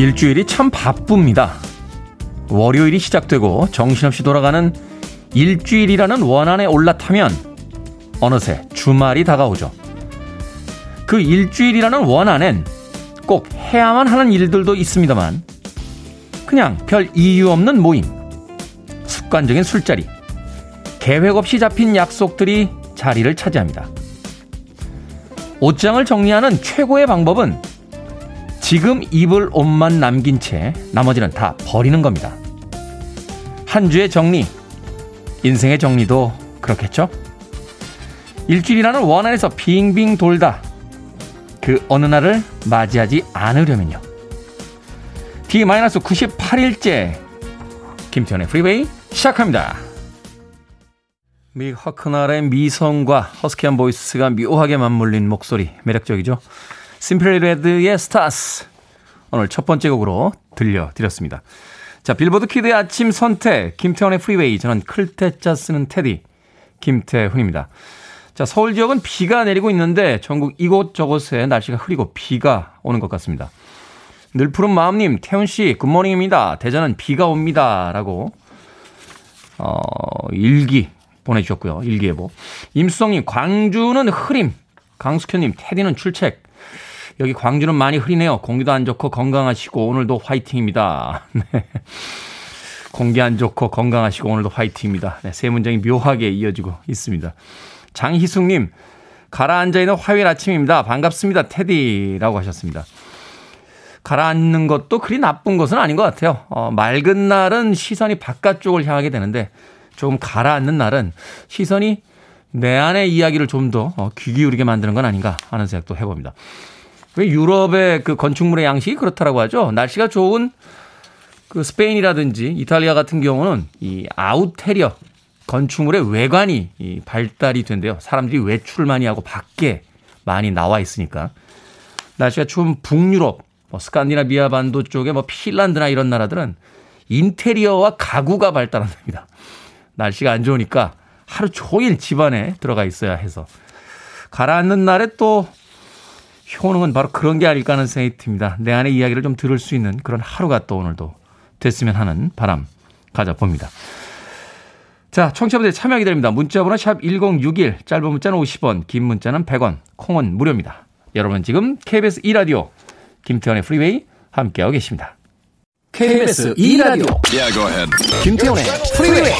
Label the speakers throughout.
Speaker 1: 일주일이 참 바쁩니다. 월요일이 시작되고 정신없이 돌아가는 일주일이라는 원안에 올라타면 어느새 주말이 다가오죠. 그 일주일이라는 원안엔 꼭 해야만 하는 일들도 있습니다만 그냥 별 이유 없는 모임, 습관적인 술자리, 계획 없이 잡힌 약속들이 자리를 차지합니다. 옷장을 정리하는 최고의 방법은 지금 입을 옷만 남긴 채 나머지는 다 버리는 겁니다. 한 주의 정리, 인생의 정리도 그렇겠죠? 일주일이라는 원 안에서 빙빙 돌다 그 어느 날을 맞이하지 않으려면요. D-98일째 김태훈의 Freeway 시작합니다. 믹 허크널의 미성과 허스키한 voice가 묘하게 맞물린 목소리 매력적이죠. Simply Red의 Stars 오늘 첫 번째 곡으로 들려드렸습니다. 자 빌보드 kid의 아침 선택 김태훈의 Freeway 저는 클 태 자 쓰는 테디 김태훈입니다. 자 서울 지역은 비가 내리고 있는데 전국 이곳저곳에 날씨가 흐리고 비가 오는 것 같습니다. 늘 푸른 마음님 태훈 씨 good morning입니다. 대전은 비가 옵니다라고 어 일기 보내주셨고요. 일기예보. 임수성님, 광주는 흐림. 강숙현님, 테디는 출첵. 여기 광주는 많이 흐리네요. 공기도 안 좋고 건강하시고 오늘도 화이팅입니다. 네. 공기 안 좋고 건강하시고 오늘도 화이팅입니다. 네, 세 문장이 묘하게 이어지고 있습니다. 장희숙님, 가라앉아 있는 화요일 아침입니다. 반갑습니다. 테디라고 하셨습니다. 가라앉는 것도 그리 나쁜 것은 아닌 것 같아요. 어, 맑은 날은 시선이 바깥쪽을 향하게 되는데 조금 가라앉는 날은 시선이 내 안의 이야기를 좀 더귀 어, 기울이게 만드는 건 아닌가 하는 생각도 해봅니다. 왜 유럽의 그 건축물의 양식이 그렇다라고 하죠. 날씨가 좋은 그 스페인이라든지 이탈리아 같은 경우는 이 아웃테리어 건축물의 외관이 이 발달이 된대요. 사람들이 외출을 많이 하고 밖에 많이 나와 있으니까. 날씨가 추운 북유럽, 뭐 스칸디나비아 반도 쪽에 뭐 핀란드나 이런 나라들은 인테리어와 가구가 발달한답니다. 날씨가 안 좋으니까 하루 종일 집 안에 들어가 있어야 해서 가라앉는 날에 또 효능은 바로 그런 게 아닐까 하는 생각이 듭니다. 내 안의 이야기를 좀 들을 수 있는 그런 하루가 또 오늘도 됐으면 하는 바람 가져봅니다. 자, 청취자분들 참여 기다립니다. 문자번호 샵 1061, 짧은 문자는 50원, 긴 문자는 100원, 콩은 무료입니다. 여러분 지금 KBS 2라디오 김태현의 프리웨이 함께하고 계십니다. KBS 2라디오 yeah, 김태현의 프리웨이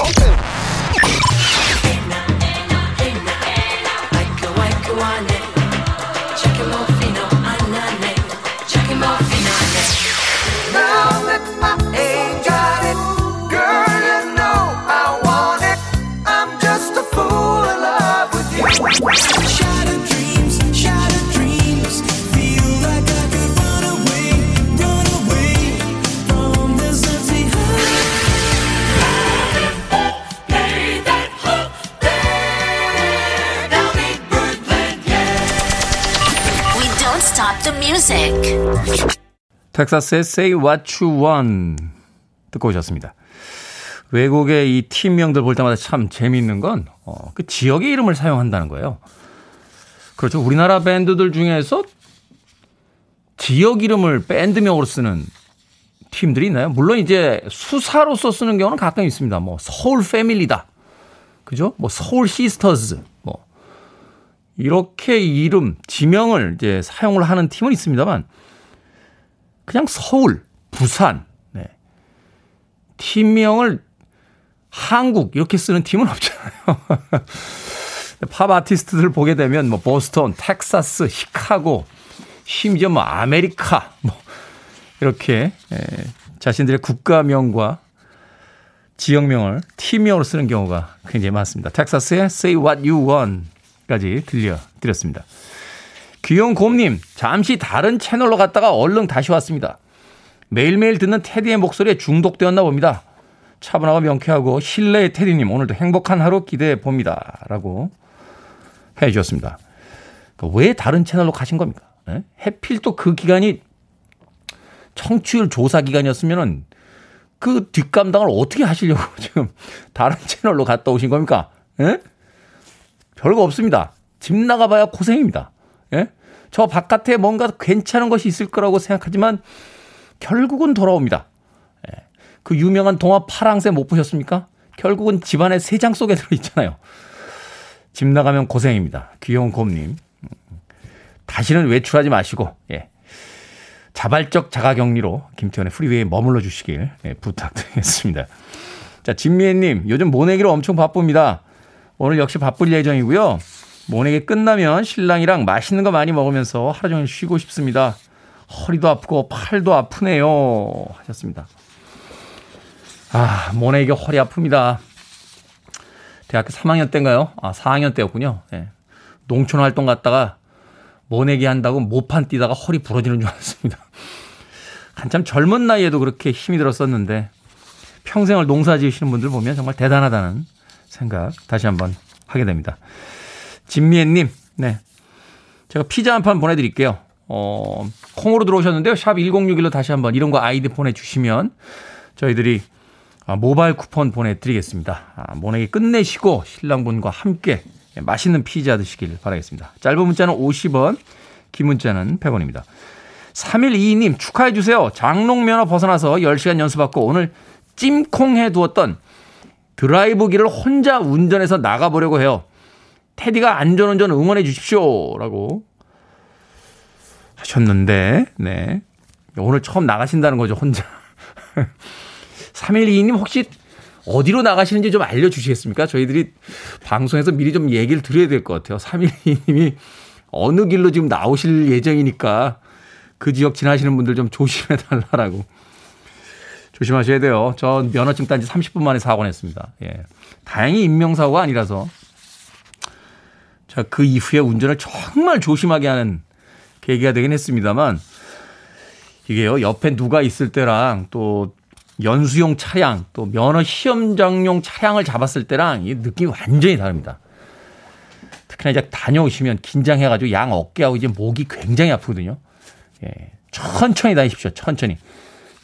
Speaker 1: 텍사스의 Say What You Want 듣고 오셨습니다. 외국의 이 팀명들 볼 때마다 참 재미있는 건, 어, 그 지역의 이름을 사용한다는 거예요. 그렇죠. 우리나라 밴드들 중에서 지역 이름을 밴드명으로 쓰는 팀들이 있나요? 물론 이제 수사로서 쓰는 경우는 가끔 있습니다. 뭐, 서울 패밀리다. 그죠? 뭐, 서울 시스터즈. 뭐, 이렇게 이름, 지명을 이제 사용을 하는 팀은 있습니다만, 그냥 서울, 부산, 네. 팀명을 한국 이렇게 쓰는 팀은 없잖아요. 팝 아티스트들 보게 되면 뭐 보스턴, 텍사스, 시카고, 심지어 뭐 아메리카 뭐 이렇게 에, 자신들의 국가명과 지역명을 팀명으로 쓰는 경우가 굉장히 많습니다. 텍사스의 Say What You Want 까지 들려드렸습니다. 귀여운 곰님, 잠시 다른 채널로 갔다가 얼른 다시 왔습니다. 매일매일 듣는 테디의 목소리에 중독되었나 봅니다. 차분하고 명쾌하고 실내의 테디님, 오늘도 행복한 하루 기대해 봅니다. 라고 해 주셨습니다. 그러니까 왜 다른 채널로 가신 겁니까? 네? 해필 또 그 기간이 청취율 조사 기간이었으면은 그 뒷감당을 어떻게 하시려고 지금 다른 채널로 갔다 오신 겁니까? 예? 별거 없습니다. 집 나가봐야 고생입니다. 예? 저 바깥에 뭔가 괜찮은 것이 있을 거라고 생각하지만 결국은 돌아옵니다. 예. 그 유명한 동화 파랑새 못 보셨습니까? 결국은 집안의 새장 속에 들어있잖아요. 집 나가면 고생입니다. 귀여운 곰님. 다시는 외출하지 마시고, 예. 자발적 자가격리로 김태현의 프리웨이에 머물러 주시길 예, 부탁드리겠습니다. 자, 진미애님, 요즘 모내기로 엄청 바쁩니다. 오늘 역시 바쁠 예정이고요. 모내기 끝나면 신랑이랑 맛있는 거 많이 먹으면서 하루 종일 쉬고 싶습니다. 허리도 아프고 팔도 아프네요. 하셨습니다. 아, 모내기 허리 아픕니다. 대학교 3학년 때인가요? 아, 4학년 때였군요. 예. 농촌 활동 갔다가 모내기 한다고 모판 뛰다가 허리 부러지는 줄 알았습니다. 한참 젊은 나이에도 그렇게 힘이 들었었는데 평생을 농사 지으시는 분들 보면 정말 대단하다는 생각 다시 한번 하게 됩니다. 진미애님, 네. 제가 피자 한 판 보내드릴게요. 어, 콩으로 들어오셨는데요. 샵 1061로 다시 한번 이런 거 아이디 보내주시면 저희들이 아, 모바일 쿠폰 보내드리겠습니다. 아, 모내기 끝내시고 신랑분과 함께 맛있는 피자 드시길 바라겠습니다. 짧은 문자는 50원, 긴 문자는 100원입니다. 3122님 축하해 주세요. 장롱 면허 벗어나서 10시간 연수받고 오늘 찜콩 해 두었던 드라이브기를 혼자 운전해서 나가보려고 해요. 테디가 안전운전 응원해 주십시오. 라고 하셨는데, 네. 오늘 처음 나가신다는 거죠, 혼자. 3122님 혹시 어디로 나가시는지 좀 알려주시겠습니까? 저희들이 방송에서 미리 좀 얘기를 드려야 될 것 같아요. 3122님이 어느 길로 지금 나오실 예정이니까 그 지역 지나시는 분들 좀 조심해 달라라고. 조심하셔야 돼요. 저 면허증 딴지 30분 만에 사고 냈습니다. 예. 다행히 인명사고가 아니라서. 자, 그 이후에 운전을 정말 조심하게 하는 계기가 되긴 했습니다만, 이게요, 옆에 누가 있을 때랑 또 연수용 차량, 또 면허 시험장용 차량을 잡았을 때랑 이 느낌이 완전히 다릅니다. 특히나 이제 다녀오시면 긴장해가지고 양 어깨하고 이제 목이 굉장히 아프거든요. 예. 천천히 다니십시오. 천천히.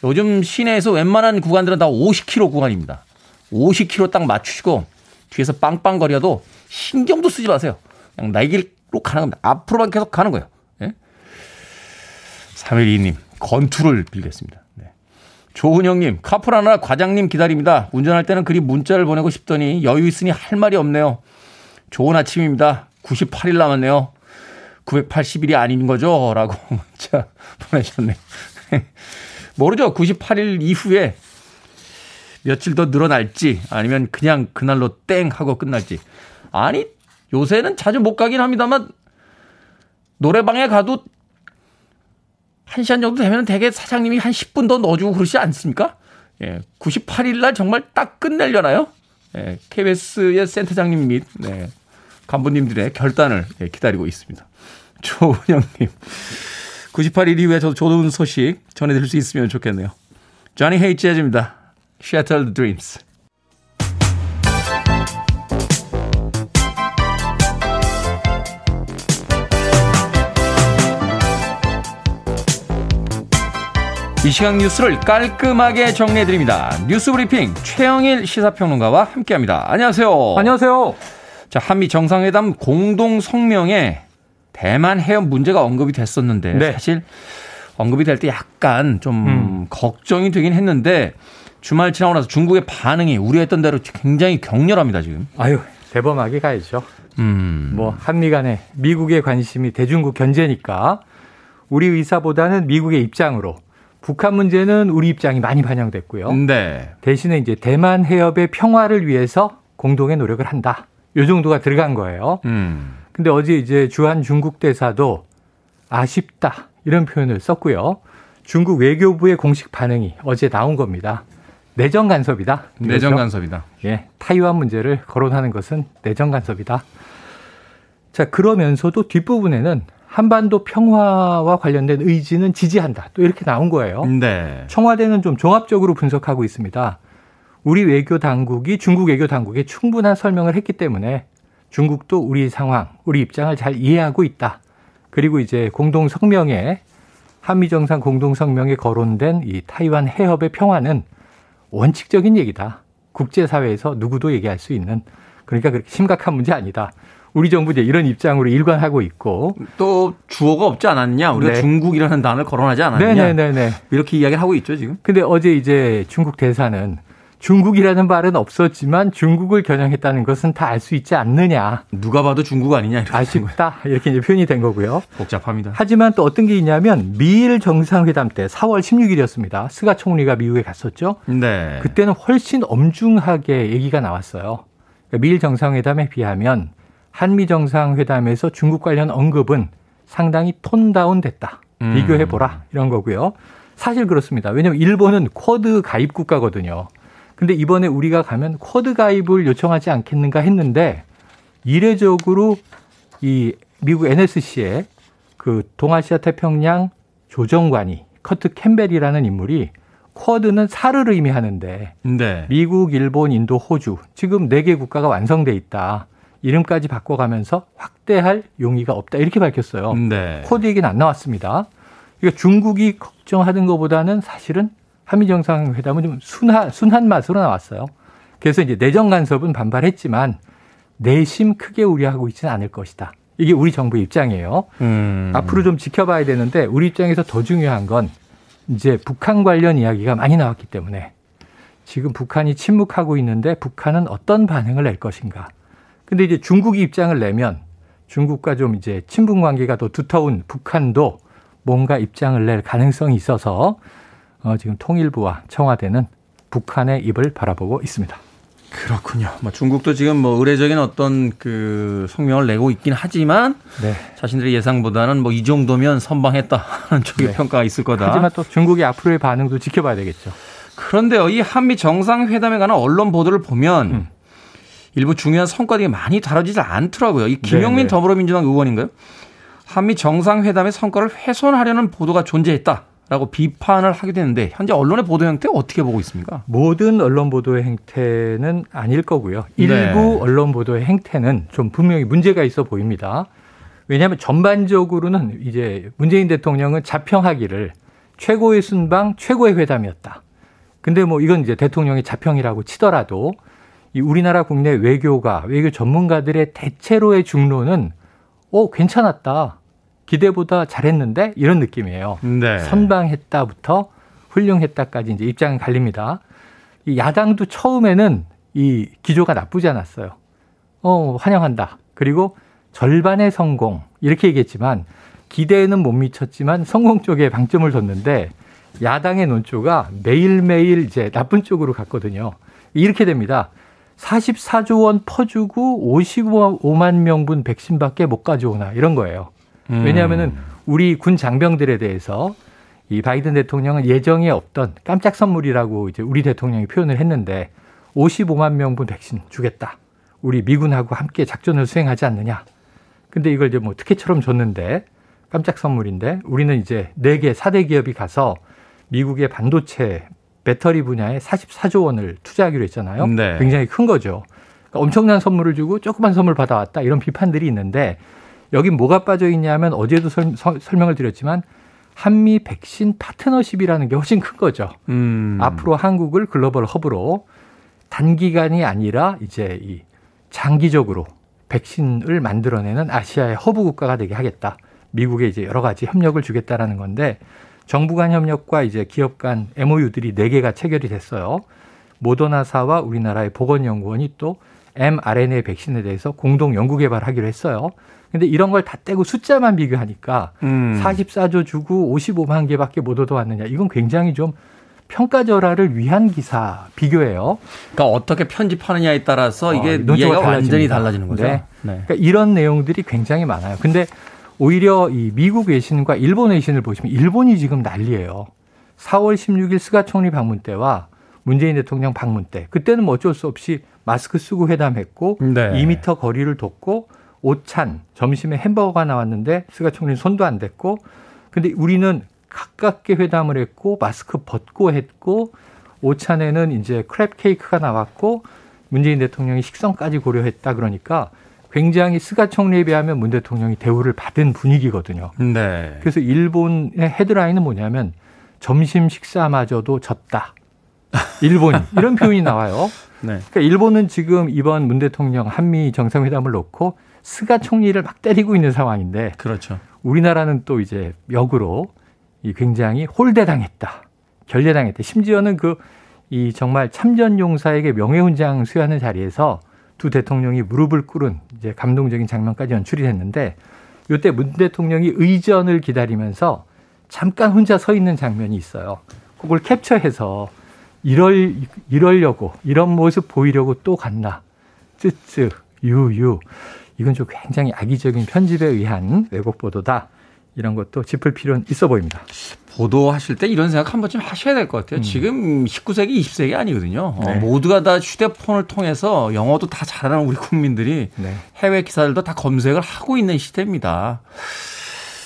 Speaker 1: 요즘 시내에서 웬만한 구간들은 다 50km 구간입니다. 50km 딱 맞추시고 뒤에서 빵빵거려도 신경도 쓰지 마세요. 그냥 날개로 가는 겁니다. 앞으로만 계속 가는 거예요. 예? 312님, 건투를 빌겠습니다. 네. 조은영님, 카풀 하나 과장님 기다립니다. 운전할 때는 그리 문자를 보내고 싶더니 여유 있으니 할 말이 없네요. 좋은 아침입니다. 98일 남았네요. 980일이 아닌 거죠? 라고 문자 보내셨네요. 모르죠. 98일 이후에 며칠 더 늘어날지 아니면 그냥 그날로 땡 하고 끝날지. 아니, 요새는 자주 못 가긴 합니다만 노래방에 가도 1시간 정도 되면 되게 사장님이 한 10분 더 넣어주고 그러지 않습니까? 예, 98일 날 정말 딱 끝내려나요? 예, KBS의 센터장님 및 네, 간부님들의 결단을 예, 기다리고 있습니다. 조은영님. 98일 이후에 저도 좋은 소식 전해드릴 수 있으면 좋겠네요. 조니 헤이 재즈입니다. Shattered Dreams. 이 시간 뉴스를 깔끔하게 정리해드립니다. 뉴스 브리핑 최영일 시사평론가와 함께합니다. 안녕하세요.
Speaker 2: 안녕하세요.
Speaker 1: 자, 한미 정상회담 공동 성명에 대만 해협 문제가 언급이 됐었는데 네. 사실 언급이 될 때 약간 좀 음. 걱정이 되긴 했는데 주말 지나고 나서 중국의 반응이 우려했던 대로 굉장히 격렬합니다 지금.
Speaker 2: 아유 대범하게 가야죠. 음. 뭐 한미 간에 미국의 관심이 대중국 견제니까 우리 의사보다는 미국의 입장으로 북한 문제는 우리 입장이 많이 반영됐고요. 네. 대신에 이제 대만 해협의 평화를 위해서 공동의 노력을 한다. 요 정도가 들어간 거예요. 음. 근데 어제 이제 주한 중국 대사도 아쉽다 이런 표현을 썼고요. 중국 외교부의 공식 반응이 어제 나온 겁니다. 내정 간섭이다.
Speaker 1: 내정 그렇죠? 간섭이다.
Speaker 2: 예, 타이완 문제를 거론하는 것은 내정 간섭이다. 자, 그러면서도 뒷부분에는 한반도 평화와 관련된 의지는 지지한다. 또 이렇게 나온 거예요. 네. 청와대는 좀 종합적으로 분석하고 있습니다. 우리 외교 당국이 중국 외교 당국에 충분한 설명을 했기 때문에 중국도 우리 상황, 우리 입장을 잘 이해하고 있다. 그리고 이제 공동 성명에 한미 정상 공동 성명에 거론된 이 타이완 해협의 평화는 원칙적인 얘기다. 국제사회에서 누구도 얘기할 수 있는 그러니까 그렇게 심각한 문제 아니다. 우리 정부 이제 이런 입장으로 일관하고 있고
Speaker 1: 또 주어가 없지 않았냐 우리가 네. 중국이라는 단어를 거론하지 않았냐 네네네 이렇게 이야기를 하고 있죠 지금.
Speaker 2: 근데 어제 이제 중국 대사는 중국이라는 말은 없었지만 중국을 겨냥했다는 것은 다 알 수 있지 않느냐.
Speaker 1: 누가 봐도 중국 아니냐.
Speaker 2: 아쉽다. 이렇게 이제 표현이 된 거고요.
Speaker 1: 복잡합니다.
Speaker 2: 하지만 또 어떤 게 있냐면 미일 정상회담 때 4월 16일이었습니다. 스가 총리가 미국에 갔었죠. 네. 그때는 훨씬 엄중하게 얘기가 나왔어요. 그러니까 미일 정상회담에 비하면 한미 정상회담에서 중국 관련 언급은 상당히 톤 다운 됐다. 음. 비교해 보라 이런 거고요. 사실 그렇습니다. 왜냐하면 일본은 쿼드 가입 국가거든요. 근데 이번에 우리가 가면 쿼드 가입을 요청하지 않겠는가 했는데 이례적으로 이 미국 NSC의 그 동아시아 태평양 조정관이 커트 캠벨이라는 인물이 쿼드는 사를 의미하는데 네. 미국, 일본, 인도, 호주 지금 네 개 국가가 완성돼 있다. 이름까지 바꿔가면서 확대할 용의가 없다 이렇게 밝혔어요. 네. 쿼드 얘기는 안 나왔습니다. 그러니까 중국이 걱정하는 것보다는 사실은 한미 정상회담은 좀 순한 순한 맛으로 나왔어요. 그래서 이제 내정 간섭은 반발했지만 내심 크게 우려하고 있지는 않을 것이다. 이게 우리 정부 입장이에요. 음. 앞으로 좀 지켜봐야 되는데 우리 입장에서 더 중요한 건 이제 북한 관련 이야기가 많이 나왔기 때문에 지금 북한이 침묵하고 있는데 북한은 어떤 반응을 낼 것인가. 근데 이제 중국이 입장을 내면 중국과 좀 이제 친분 관계가 더 두터운 북한도 뭔가 입장을 낼 가능성이 있어서 어, 지금 통일부와 청와대는 북한의 입을 바라보고 있습니다.
Speaker 1: 그렇군요. 뭐 중국도 지금 뭐 의례적인 어떤 그 성명을 내고 있긴 하지만 네. 자신들의 예상보다는 뭐 이 정도면 선방했다 하는 쪽의 네. 평가가 있을 거다.
Speaker 2: 하지만 또 중국의 앞으로의 반응도 지켜봐야 되겠죠.
Speaker 1: 그런데요, 이 한미 정상회담에 관한 언론 보도를 보면 음. 일부 중요한 성과들이 많이 다뤄지지 않더라고요. 이 김용민 네네. 더불어민주당 의원인가요? 한미 정상회담의 성과를 훼손하려는 보도가 존재했다. 라고 비판을 하게 되는데 현재 언론의 보도 형태 어떻게 보고 있습니까?
Speaker 2: 모든 언론 보도의 행태는 아닐 거고요. 일부 네. 언론 보도의 행태는 좀 분명히 문제가 있어 보입니다. 왜냐하면 전반적으로는 이제 문재인 대통령은 자평하기를 최고의 순방, 최고의 회담이었다. 근데 뭐 이건 이제 대통령의 자평이라고 치더라도 이 우리나라 국내 외교가 외교 전문가들의 대체로의 중론은 어 괜찮았다. 기대보다 잘했는데 이런 느낌이에요. 네. 선방했다부터 훌륭했다까지 이제 입장은 갈립니다. 이 야당도 처음에는 이 기조가 나쁘지 않았어요. 어, 환영한다. 그리고 절반의 성공. 이렇게 얘기했지만 기대에는 못 미쳤지만 성공 쪽에 방점을 뒀는데 야당의 논조가 매일매일 이제 나쁜 쪽으로 갔거든요. 이렇게 됩니다. 44조 원 퍼주고 55만 명분 백신밖에 못 가져오나 이런 거예요. 음. 왜냐하면은 우리 군 장병들에 대해서 이 바이든 대통령은 예정에 없던 깜짝 선물이라고 이제 우리 대통령이 표현을 했는데 55만 명분 백신 주겠다. 우리 미군하고 함께 작전을 수행하지 않느냐. 근데 이걸 이제 뭐 특혜처럼 줬는데 깜짝 선물인데 우리는 이제 4개 4대 기업이 가서 미국의 반도체 배터리 분야에 44조 원을 투자하기로 했잖아요. 네. 굉장히 큰 거죠. 그러니까 엄청난 선물을 주고 조그만 선물 받아왔다 이런 비판들이 있는데 여기 뭐가 빠져 있냐면 어제도 설, 명을 드렸지만 한미 백신 파트너십이라는 게 훨씬 큰 거죠. 음. 앞으로 한국을 글로벌 허브로 단기간이 아니라 이제 이 장기적으로 백신을 만들어내는 아시아의 허브 국가가 되게 하겠다. 미국에 이제 여러 가지 협력을 주겠다라는 건데 정부 간 협력과 이제 기업 간 MOU들이 네 개가 체결이 됐어요. 모더나사와 우리나라의 보건연구원이 또 mRNA 백신에 대해서 공동 연구 개발하기로 했어요. 근데 이런 걸 다 떼고 숫자만 비교하니까 음. 44조 주고 55만 개밖에 못 얻어왔느냐. 이건 굉장히 좀 평가절하를 위한 기사 비교예요.
Speaker 1: 그러니까 어떻게 편집하느냐에 따라서 이게 어, 이해가 완전히 달라지는 거죠. 네.
Speaker 2: 네. 그러니까 이런 내용들이 굉장히 많아요. 근데 오히려 이 미국 외신과 일본 외신을 보시면 일본이 지금 난리예요. 4월 16일 스가 총리 방문 때와 문재인 대통령 방문 때 그때는 뭐 어쩔 수 없이 마스크 쓰고 회담했고 네. 2미터 거리를 뒀고 오찬 점심에 햄버거가 나왔는데 스가 총리는 손도 안 댔고 근데 우리는 가깝게 회담을 했고 마스크 벗고 했고 오찬에는 이제 크랩 케이크가 나왔고 문재인 대통령이 식성까지 고려했다 그러니까 굉장히 스가 총리에 비하면 문 대통령이 대우를 받은 분위기거든요. 네. 그래서 일본의 헤드라인은 뭐냐면 점심 식사마저도 졌다. 일본이 이런 표현이 나와요. 네. 그러니까 일본은 지금 이번 문 대통령 한미 정상회담을 놓고 스가 총리를 막 때리고 있는 상황인데
Speaker 1: 그렇죠.
Speaker 2: 우리나라는 또 이제 역으로 이 굉장히 홀대당했다. 결례당했다. 심지어는 그 이 정말 참전 용사에게 명예훈장 수여하는 자리에서 두 대통령이 무릎을 꿇은 이제 감동적인 장면까지 연출이 됐는데 이때 문 대통령이 의전을 기다리면서 잠깐 혼자 서 있는 장면이 있어요. 그걸 캡처해서 이럴 이러려고 이런 모습 보이려고 또 갔나. 쯔쯔 유유. 이건 좀 굉장히 악의적인 편집에 의한 왜곡 보도다. 이런 것도 짚을 필요는 있어 보입니다.
Speaker 1: 보도하실 때 이런 생각 한 번쯤 하셔야 될 것 같아요. 음. 지금 19세기, 20세기 아니거든요. 어, 네. 어, 모두가 다 휴대폰을 통해서 영어도 다 잘하는 우리 국민들이 네. 해외 기사들도 다 검색을 하고 있는 시대입니다.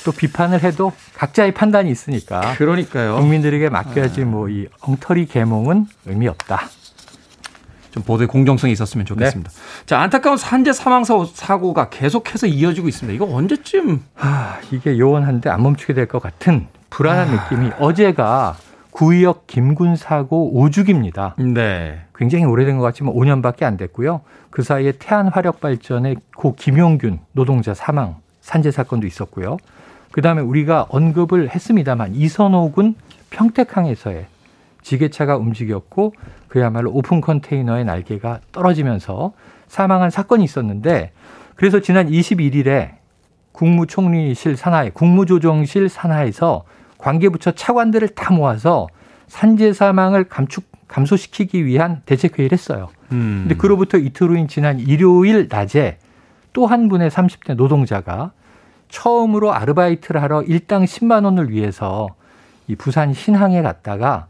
Speaker 2: 또 비판을 해도 각자의 판단이 있으니까.
Speaker 1: 그러니까요.
Speaker 2: 국민들에게 맡겨야지 네. 뭐이 엉터리 계몽은 의미 없다.
Speaker 1: 좀 보도의 공정성이 있었으면 좋겠습니다. 네. 자, 안타까운 산재 사망 사고가 계속해서 이어지고 있습니다. 이거 언제쯤?
Speaker 2: 아, 이게 요원한데 안 멈추게 될 것 같은 불안한 아... 느낌이 어제가 구의역 김군 사고 5주기입니다.
Speaker 1: 네.
Speaker 2: 굉장히 오래된 것 같지만 5년밖에 안 됐고요. 그 사이에 태안 화력 발전의 고 김용균 노동자 사망 산재 사건도 있었고요. 그다음에 우리가 언급을 했습니다만 이선호 군 평택항에서의 지게차가 움직였고 그야말로 오픈 컨테이너의 날개가 떨어지면서 사망한 사건이 있었는데 그래서 지난 21일에 국무총리실 산하에 국무조정실 산하에서 관계부처 차관들을 다 모아서 산재 사망을 감축 감소시키기 위한 대책 회의를 했어요. 음. 근데 그로부터 이틀 후인 지난 일요일 낮에 또 한 분의 30대 노동자가 처음으로 아르바이트를 하러 일당 10만 원을 위해서 이 부산 신항에 갔다가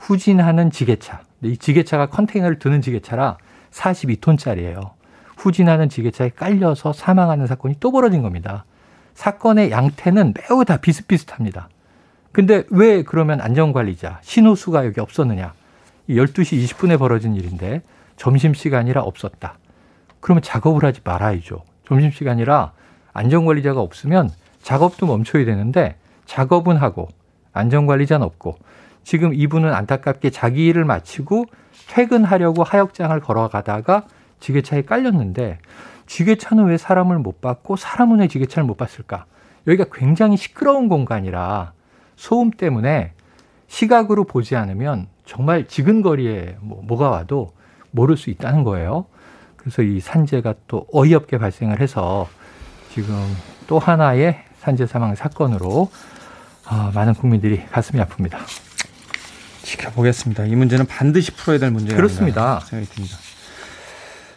Speaker 2: 후진하는 지게차. 이 지게차가 컨테이너를 드는 지게차라 42톤짜리예요. 후진하는 지게차에 깔려서 사망하는 사건이 또 벌어진 겁니다. 사건의 양태는 매우 다 비슷비슷합니다. 근데 왜 그러면 안전관리자, 신호수가 여기 없었느냐? 12시 20분에 벌어진 일인데 점심시간이라 없었다. 그러면 작업을 하지 말아야죠. 점심시간이라 안전관리자가 없으면 작업도 멈춰야 되는데 작업은 하고 안전관리자는 없고 지금 이분은 안타깝게 자기 일을 마치고 퇴근하려고 하역장을 걸어가다가 지게차에 깔렸는데 지게차는 왜 사람을 못 봤고 사람은 왜 지게차를 못 봤을까? 여기가 굉장히 시끄러운 공간이라 소음 때문에 시각으로 보지 않으면 정말 지근거리에 뭐, 뭐가 와도 모를 수 있다는 거예요. 그래서 이 산재가 또 어이없게 발생을 해서 지금 또 하나의 산재 사망 사건으로 어, 많은 국민들이 가슴이 아픕니다.
Speaker 1: 지켜보겠습니다. 이 문제는 반드시 풀어야 될 문제가
Speaker 2: 그렇습니다.
Speaker 1: 생각이 듭니다.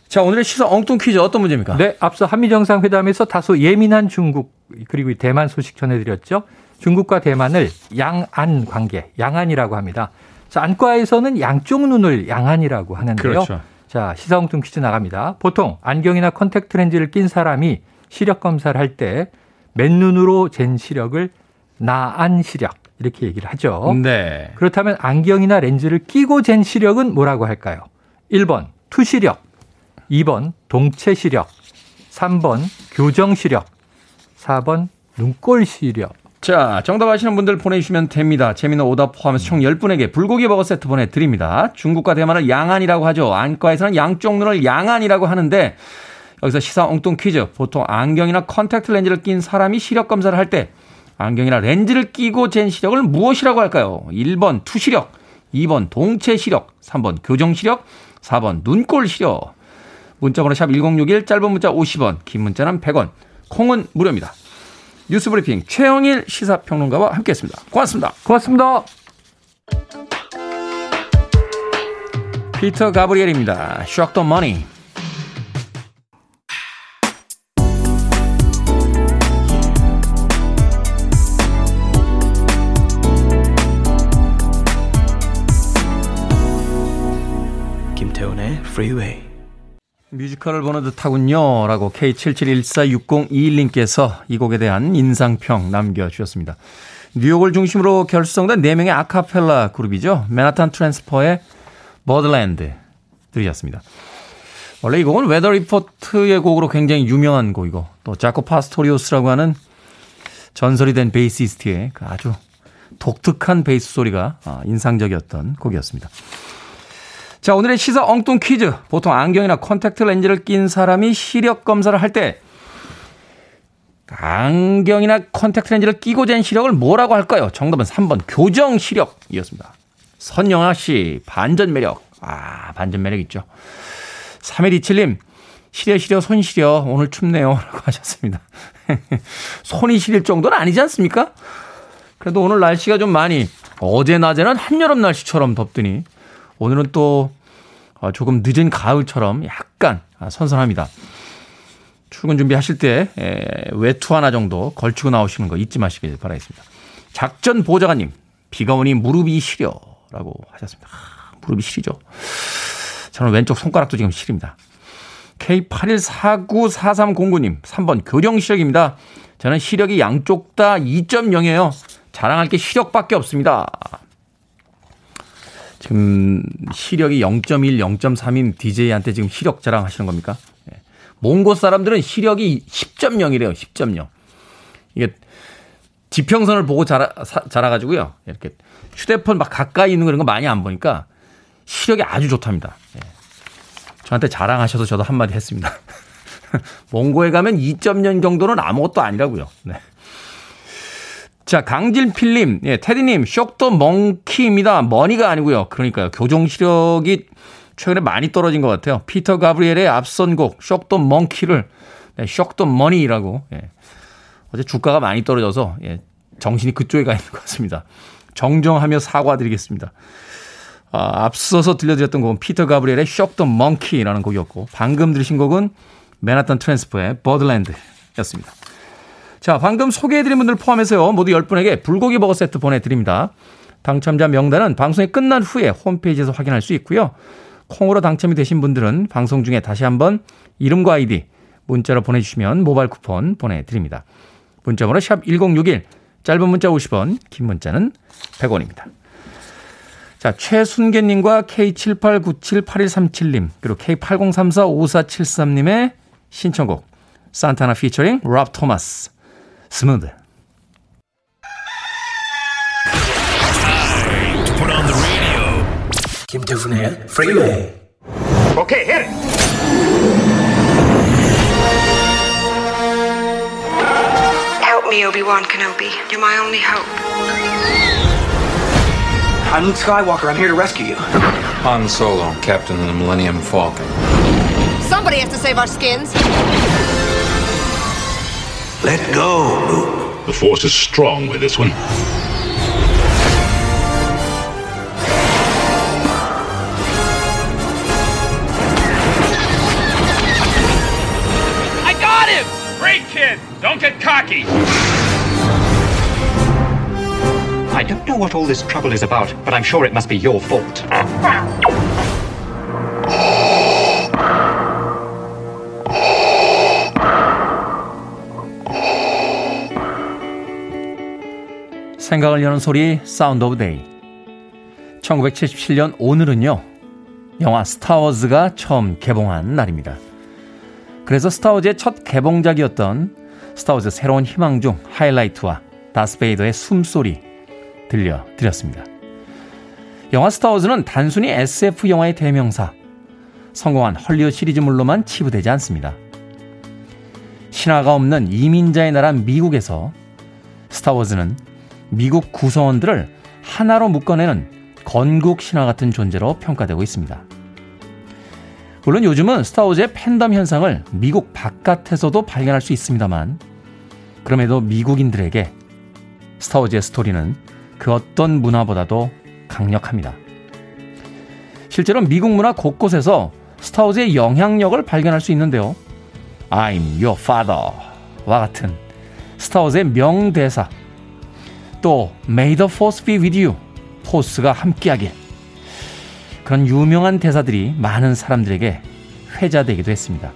Speaker 1: 자, 오늘의 시사 엉뚱 퀴즈 어떤 문제입니까?
Speaker 2: 네, 앞서 한미 정상회담에서 다소 예민한 중국 그리고 대만 소식 전해드렸죠. 중국과 대만을 양안 관계, 양안이라고 합니다. 자, 안과에서는 양쪽 눈을 양안이라고 하는데요. 그렇죠. 자, 시사 엉뚱 퀴즈 나갑니다. 보통 안경이나 컨택트 렌즈를 낀 사람이 시력 검사를 할 때 맨눈으로 잰 시력을 나안 시력 이렇게 얘기를 하죠.
Speaker 1: 네.
Speaker 2: 그렇다면 안경이나 렌즈를 끼고 잰 시력은 뭐라고 할까요? 1번 투시력, 2번 동체 시력, 3번 교정 시력, 4번 눈꼴 시력.
Speaker 1: 자, 정답 아시는 분들 보내주시면 됩니다. 재미난 오답 포함해서 총 10분에게 불고기 버거 세트 보내드립니다. 중국과 대만을 양안이라고 하죠. 안과에서는 양쪽 눈을 양안이라고 하는데 여기서 시사 엉뚱 퀴즈. 보통 안경이나 컨택트 렌즈를 낀 사람이 시력 검사를 할때 안경이나 렌즈를 끼고 잰 시력을 무엇이라고 할까요? 1번 투시력, 2번 동체 시력, 3번 교정 시력, 4번 눈꼴 시력. 문자번호 샵 1061, 짧은 문자 50원, 긴 문자는 100원, 콩은 무료입니다. 뉴스 브리핑 최영일 시사평론가와 함께했습니다. 고맙습니다.
Speaker 2: 고맙습니다.
Speaker 1: 피터 가브리엘입니다. Shock the Money. Freeway. 뮤지컬을 보는 듯하군요. 라고 K77146021님께서 이 곡에 대한 인상평 남겨주셨습니다. 뉴욕을 중심으로 결성된 4명의 아카펠라 그룹이죠. Manhattan Transfer의 Birdland 들으셨습니다. 원래 이 곡은 Weather Report의 곡으로 굉장히 유명한 곡이고 또 자코 파스토리우스라고 하는 전설이 된 베이시스트의 그 아주 독특한 베이스 소리가 아, 인상적이었던 곡이었습니다. 자, 오늘의 시사 엉뚱 퀴즈. 보통 안경이나 컨택트 렌즈를 낀 사람이 시력 검사를 할 때 안경이나 컨택트 렌즈를 끼고 잰 시력을 뭐라고 할까요? 정답은 3번 교정 시력이었습니다. 선영아 씨, 반전 매력. 아, 반전 매력 있죠. 3127님, 시려 시려 손 시려 오늘 춥네요 라고 하셨습니다. 손이 시릴 정도는 아니지 않습니까? 그래도 오늘 날씨가 좀 많이 어제 낮에는 한여름 날씨처럼 덥더니 오늘은 또 어, 조금 늦은 가을처럼 약간 선선합니다. 출근 준비하실 때 외투 하나 정도 걸치고 나오시는 거 잊지 마시길 바라겠습니다. 작전 보좌관님, 비가 오니 무릎이 시려라고 하셨습니다. 아, 무릎이 시리죠. 저는 왼쪽 손가락도 지금 시립니다. K81494309님, 3번 교정 시력입니다. 저는 시력이 양쪽 다 2.0이에요. 자랑할 게 시력밖에 없습니다. 지금 시력이 0.1, 0.3인 DJ한테 지금 시력 자랑하시는 겁니까? 네. 몽고 사람들은 시력이 10.0이래요. 10.0. 이게 지평선을 보고 자라, 사, 자라가지고요. 이렇게 휴대폰 막 가까이 있는 거 이런 거 많이 안 보니까 시력이 아주 좋답니다. 네. 저한테 자랑하셔서 저도 한마디 했습니다. 몽고에 가면 2.0 정도는 아무것도 아니라고요. 네. 자, 강질필님, 예, 테디님, Shock the Monkey입니다. Money가 아니고요. 그러니까요. 교정 시력이 최근에 많이 떨어진 것 같아요. 피터 가브리엘의 앞선 곡, Shock the Monkey를, 네, Shock the Money라고, 예. 어제 주가가 많이 떨어져서, 예, 정신이 그쪽에 가 있는 것 같습니다. 정정하며 사과드리겠습니다. 아, 앞서서 들려드렸던 곡은 피터 가브리엘의 더 멍키라는 곡이었고 방금 들으신 곡은 맨하탄 트랜스퍼의 버드랜드였습니다. 자, 방금 소개해드린 분들 포함해서요. 모두 10분에게 불고기 버거 세트 보내드립니다. 당첨자 명단은 방송이 끝난 후에 홈페이지에서 확인할 수 있고요. 콩으로 당첨이 되신 분들은 방송 중에 다시 한번 이름과 아이디 문자로 보내주시면 모바일 쿠폰 보내드립니다. 문자번호 샵 1061, 짧은 문자 50원, 긴 문자는 100원입니다. 자, 최순계님과 K78978137님, 그리고 K80345473님의 신청곡, 산타나 피처링 랍 토마스, 스무드. 김태훈의 프리웨이 오케이, hit it! Help me, Obi-Wan Kenobi. You're my only hope. I'm Luke Skywalker. I'm here to rescue you. Han Solo, Captain of the Millennium Falcon. Somebody has to save our skins. Let go, Luke. The Force is strong with this one. I got him! Great kid! Don't get cocky! I don't know what all this trouble is about, but I'm sure it must be your fault. 생각을 여는 소리 사운드 오브 데이 1977년 오늘은요 영화 스타워즈가 처음 개봉한 날입니다 그래서 스타워즈의 첫 개봉작이었던 스타워즈 새로운 희망 중 하이라이트와 다스베이더의 숨소리 들려드렸습니다. 영화 스타워즈는 단순히 SF 영화의 대명사, 성공한 헐리우드 시리즈물로만 치부되지 않습니다. 신화가 없는 이민자의 나라 미국에서 스타워즈는 미국 구성원들을 하나로 묶어내는 건국 신화 같은 존재로 평가되고 있습니다. 물론 요즘은 스타워즈의 팬덤 현상을 미국 바깥에서도 발견할 수 있습니다만, 그럼에도 미국인들에게 스타워즈의 스토리는 그 어떤 문화보다도 강력합니다. 실제로 미국 문화 곳곳에서 스타워즈의 영향력을 발견할 수 있는데요. I'm your father 와 같은 스타워즈의 명대사 또 May the force be with you 포스가 함께하길 그런 유명한 대사들이 많은 사람들에게 회자되기도 했습니다.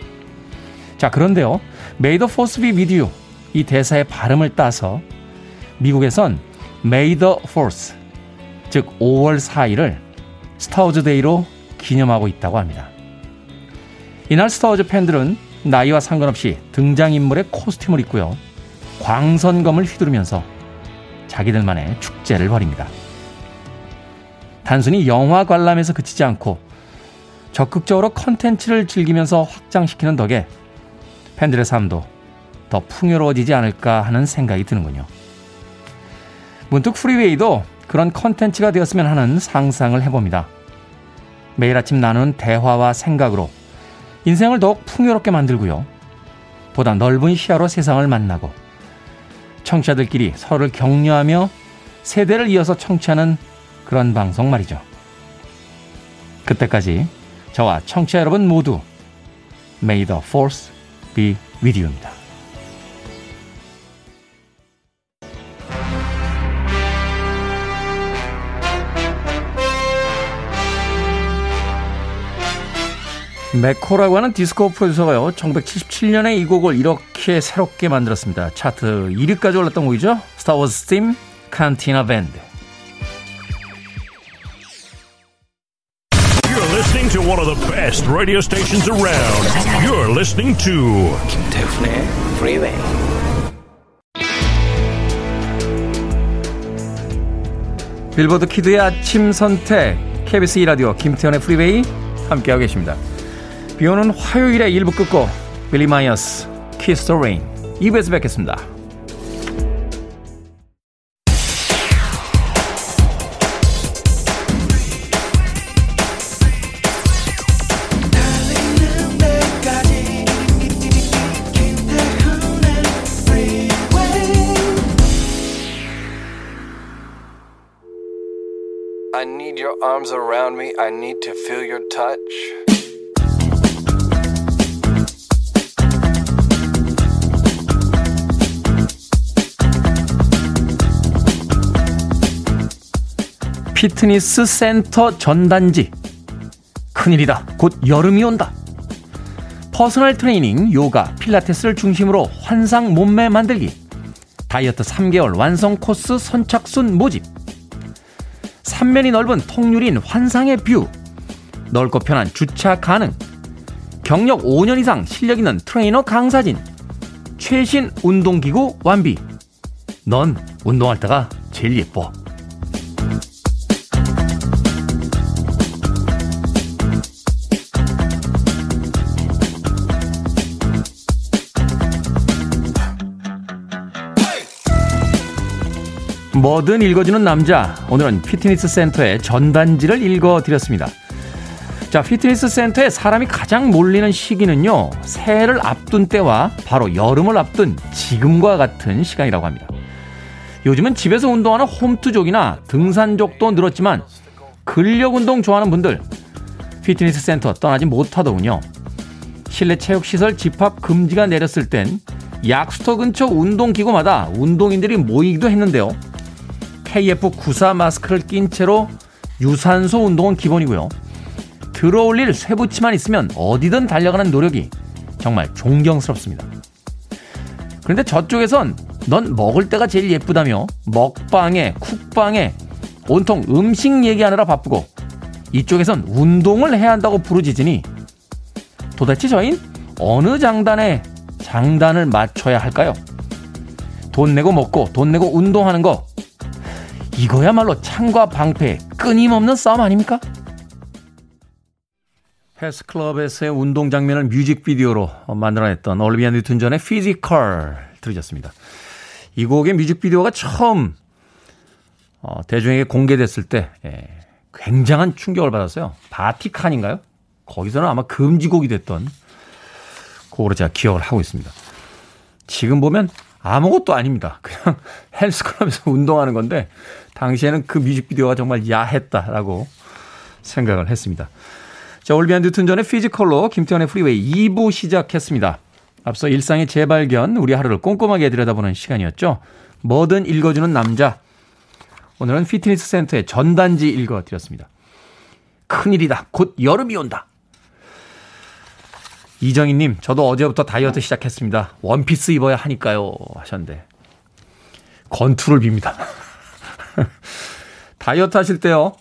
Speaker 1: 자 그런데요 May the force be with you 이 대사의 발음을 따서 미국에선 May the Fourth, 즉 5월 4일을 스타워즈 데이로 기념하고 있다고 합니다. 이날 스타워즈 팬들은 나이와 상관없이 등장인물의 코스튬을 입고요. 광선검을 휘두르면서 자기들만의 축제를 벌입니다. 단순히 영화 관람에서 그치지 않고 적극적으로 컨텐츠를 즐기면서 확장시키는 덕에 팬들의 삶도 더 풍요로워지지 않을까 하는 생각이 드는군요. 문득 프리웨이도 그런 컨텐츠가 되었으면 하는 상상을 해봅니다. 매일 아침 나누는 대화와 생각으로 인생을 더욱 풍요롭게 만들고요. 보다 넓은 시야로 세상을 만나고 청취자들끼리 서로를 격려하며 세대를 이어서 청취하는 그런 방송 말이죠. 그때까지 저와 청취자 여러분 모두 May the Force be with you입니다. 맥코라고 하는 디스코 프로듀서가요, 1977년에 이 곡을 이렇게 새롭게 만들었습니다. 차트 1위까지 올랐던 곡이죠. Star Wars Theme Cantina Band. You're listening to one of the best radio stations around. You're listening to 김태훈의 Freeway. 빌보드 키드의 아침 선택 KBS 2라디오 김태훈의 프리웨이 함께하고 계십니다. 비 오는 화요일에 1부 끝곡 빌리 마이어스 Kiss the Rain 2부에서 뵙겠습니다. 피트니스 센터 전단지. 큰일이다. 곧 여름이 온다. personal training, 요가, 필라테스를 중심으로 환상 몸매 만들기. 다이어트 3개월 완성 코스 선착순 모집. 삼면이 넓은 통유리 환상의 view. 넓고 편한 주차 가능. 경력 5년 이상 실력 있는 트레이너 강사진. 최신 운동기구 완비. 넌 운동할 때가 제일 예뻐. 뭐든 읽어주는 남자. 오늘은 피트니스 센터의 전단지를 읽어드렸습니다. 자, 피트니스 센터에 사람이 가장 몰리는 시기는요, 새해를 앞둔 때와 바로 여름을 앞둔 지금과 같은 시간이라고 합니다. 요즘은 집에서 운동하는 홈트족이나 등산족도 늘었지만 근력 운동 좋아하는 분들 피트니스 센터 떠나지 못하더군요. 실내 체육 시설 집합 금지가 내렸을 땐 약수터 근처 운동기구마다 운동인들이 모이기도 했는데요. KF94 마스크를 낀 채로 유산소 운동은 기본이고요. 들어올릴 쇠붙이만 있으면 어디든 달려가는 노력이 정말 존경스럽습니다. 그런데 저쪽에선 넌 먹을 때가 제일 예쁘다며 먹방에 쿡방에 온통 음식 얘기하느라 바쁘고 이쪽에선 운동을 해야 한다고 부르짖으니 도대체 저흰 어느 장단에 장단을 맞춰야 할까요? 돈 내고 먹고 돈 내고 운동하는 거 이거야말로 창과 방패 끊임없는 싸움 아닙니까? 헬스클럽에서의 운동 장면을 뮤직비디오로 만들어냈던 올리비아 뉴튼 존의 Physical 들으셨습니다. 이 곡의 뮤직비디오가 처음 어, 대중에게 공개됐을 때 예, 굉장한 충격을 받았어요. 바티칸인가요? 거기서는 아마 금지곡이 됐던 곡으로 제가 기억을 하고 있습니다. 지금 보면 아무것도 아닙니다. 그냥 헬스클럽에서 운동하는 건데 당시에는 그 뮤직비디오가 정말 야했다라고 생각을 했습니다. 자, 올리비아 뉴튼 존의 Physical로 김태훈의 프리웨이 2부 시작했습니다. 앞서 일상의 재발견, 우리 하루를 꼼꼼하게 들여다보는 시간이었죠. 뭐든 읽어주는 남자. 오늘은 피트니스 센터의 전단지 읽어드렸습니다. 큰일이다. 곧 여름이 온다. 이정희님, 저도 어제부터 다이어트 시작했습니다. 원피스 입어야 하니까요. 하셨는데. 건투를 빕니다. 다이어트 하실 때요.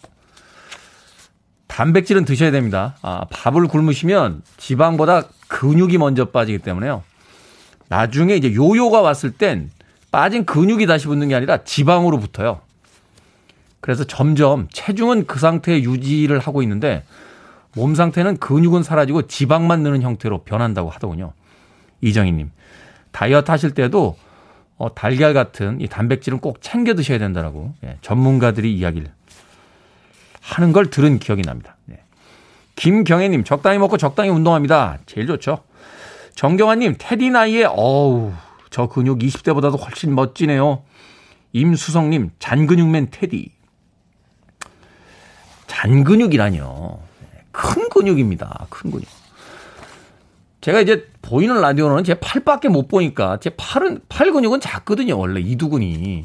Speaker 1: 단백질은 드셔야 됩니다. 아, 밥을 굶으시면 지방보다 근육이 먼저 빠지기 때문에요. 나중에 이제 요요가 왔을 땐 빠진 근육이 다시 붙는 게 아니라 지방으로 붙어요. 그래서 점점 체중은 그 상태에 유지를 하고 있는데 몸 상태는 근육은 사라지고 지방만 느는 형태로 변한다고 하더군요. 이정희님. 다이어트 하실 때도 어, 달걀 같은 이 단백질은 꼭 챙겨 드셔야 된다라고 예, 전문가들이 이야기를 하는 걸 들은 기억이 납니다. 예. 김경애님, 적당히 먹고 적당히 운동합니다. 제일 좋죠. 정경환님, 테디 나이에, 어우, 저 근육 20대보다도 훨씬 멋지네요. 임수성님, 잔근육맨 테디. 잔근육이라뇨. 큰 근육입니다. 큰 근육. 제가 이제 보이는 라디오는 제 팔밖에 못 보니까 제 팔은, 팔 근육은 작거든요. 원래 이두근이.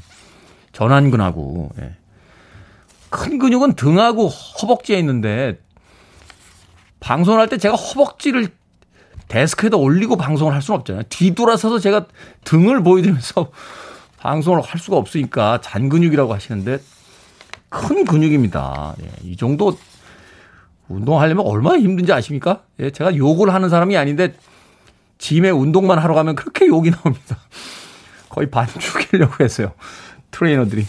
Speaker 1: 전완근하고. 예. 큰 근육은 등하고 허벅지에 있는데 방송을 할때 제가 허벅지를 데스크에다 올리고 방송을 할 수는 없잖아요. 뒤돌아서서 제가 등을 보여드리면서 방송을 할 수가 없으니까 잔근육이라고 하시는데 큰 근육입니다. 예, 이 정도 운동하려면 얼마나 힘든지 아십니까? 예, 제가 욕을 하는 사람이 아닌데 짐에 운동만 하러 가면 그렇게 욕이 나옵니다. 거의 반 죽이려고 했어요. 트레이너들이.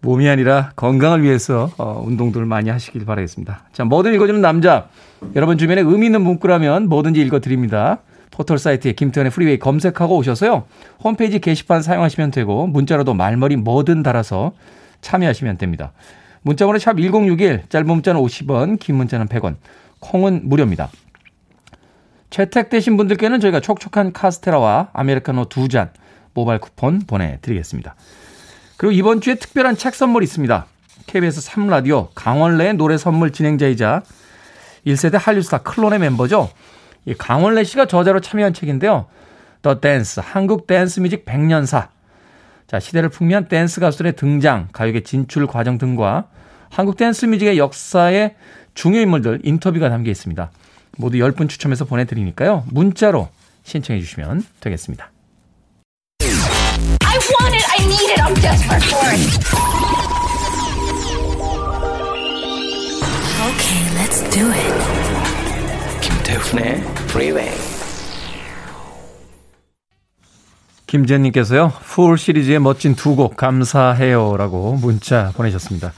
Speaker 1: 몸이 아니라 건강을 위해서 어, 운동들을 많이 하시길 바라겠습니다. 자, 뭐든 읽어주는 남자. 여러분 주변에 의미 있는 문구라면 뭐든지 읽어드립니다. 포털 사이트에 김태훈의 프리웨이 검색하고 오셔서요. 홈페이지 게시판 사용하시면 되고 문자로도 말머리 뭐든 달아서 참여하시면 됩니다. 문자번호 샵 1061, 짧은 문자는 50원, 긴 문자는 100원, 콩은 무료입니다. 채택되신 분들께는 저희가 촉촉한 카스테라와 아메리카노 두 잔 모바일 쿠폰 보내드리겠습니다. 그리고 이번 주에 특별한 책 선물이 있습니다. KBS 3라디오 강원래의 노래 선물 진행자이자 1세대 한류스타 클론의 멤버죠. 이 강원래 씨가 저자로 참여한 책인데요. The Dance, 한국 댄스 뮤직 100년사. 자, 시대를 풍미한 댄스 가수들의 등장, 가요계 진출 과정 등과 한국 댄스 뮤직의 역사의 중요 인물들 인터뷰가 담겨 있습니다. 모두 10분 추첨해서 보내드리니까요. 문자로 신청해 주시면 되겠습니다. I want it, I need it, I'm desperate for it. Okay, let's do it. 김태훈의 Freeway. 김재님께서요, fool 시리즈의 멋진 두 곡 감사해요라고 문자 보내셨습니다.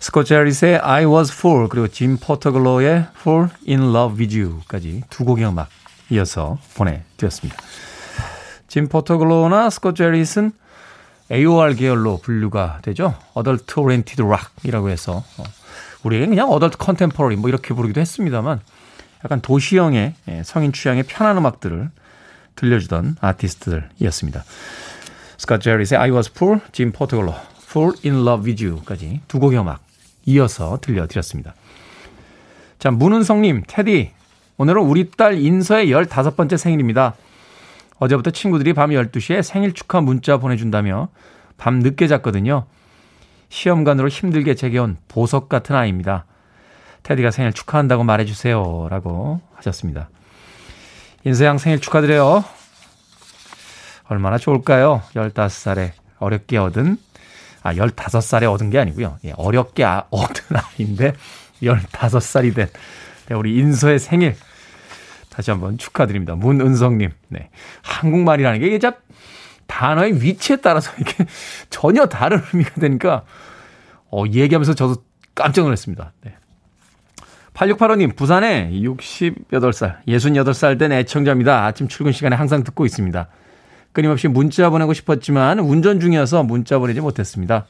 Speaker 1: 스코치 해리스의 I was fool 그리고 짐 포터글로의 Fool in Love with You까지 두 곡의 음악 이어서 보내드렸습니다. 짐 포터글로나 스코치 해리스는 AOR 계열로 분류가 되죠. Adult Oriented Rock이라고 해서 어, 우리에게 그냥 Adult Contemporary 뭐 이렇게 부르기도 했습니다만 약간 도시형의 예, 성인 취향의 편한 음악들을 들려주던 아티스트들이었습니다. 스코치 제리스의 I Was Poor, 짐 포터글로 Fall in Love with You까지 두 곡의 음악 이어서 들려드렸습니다. 자, 문은성님, 테디. 오늘은 우리 딸 인서의 15번째 생일입니다. 어제부터 친구들이 밤 12시에 생일 축하 문자 보내준다며 밤 늦게 잤거든요. 시험관으로 힘들게 제게온 보석 같은 아이입니다. 테디가 생일 축하한다고 말해주세요. 라고 하셨습니다. 인서양 생일 축하드려요. 얼마나 좋을까요? 15살에 어렵게 얻은 아, 15살에 얻은 게 아니고요. 예, 어렵게 아, 얻은 아이인데 15살이 된 네, 우리 인서의 생일 다시 한번 축하드립니다. 문은성님. 네. 한국말이라는 게 이게 참 단어의 위치에 따라서 이게 전혀 다른 의미가 되니까 어, 얘기하면서 저도 깜짝 놀랐습니다. 네. 8685님, 부산에 68살, 68살 된 애청자입니다. 아침 출근 시간에 항상 듣고 있습니다. 끊임없이 문자 보내고 싶었지만 운전 중이어서 문자 보내지 못했습니다.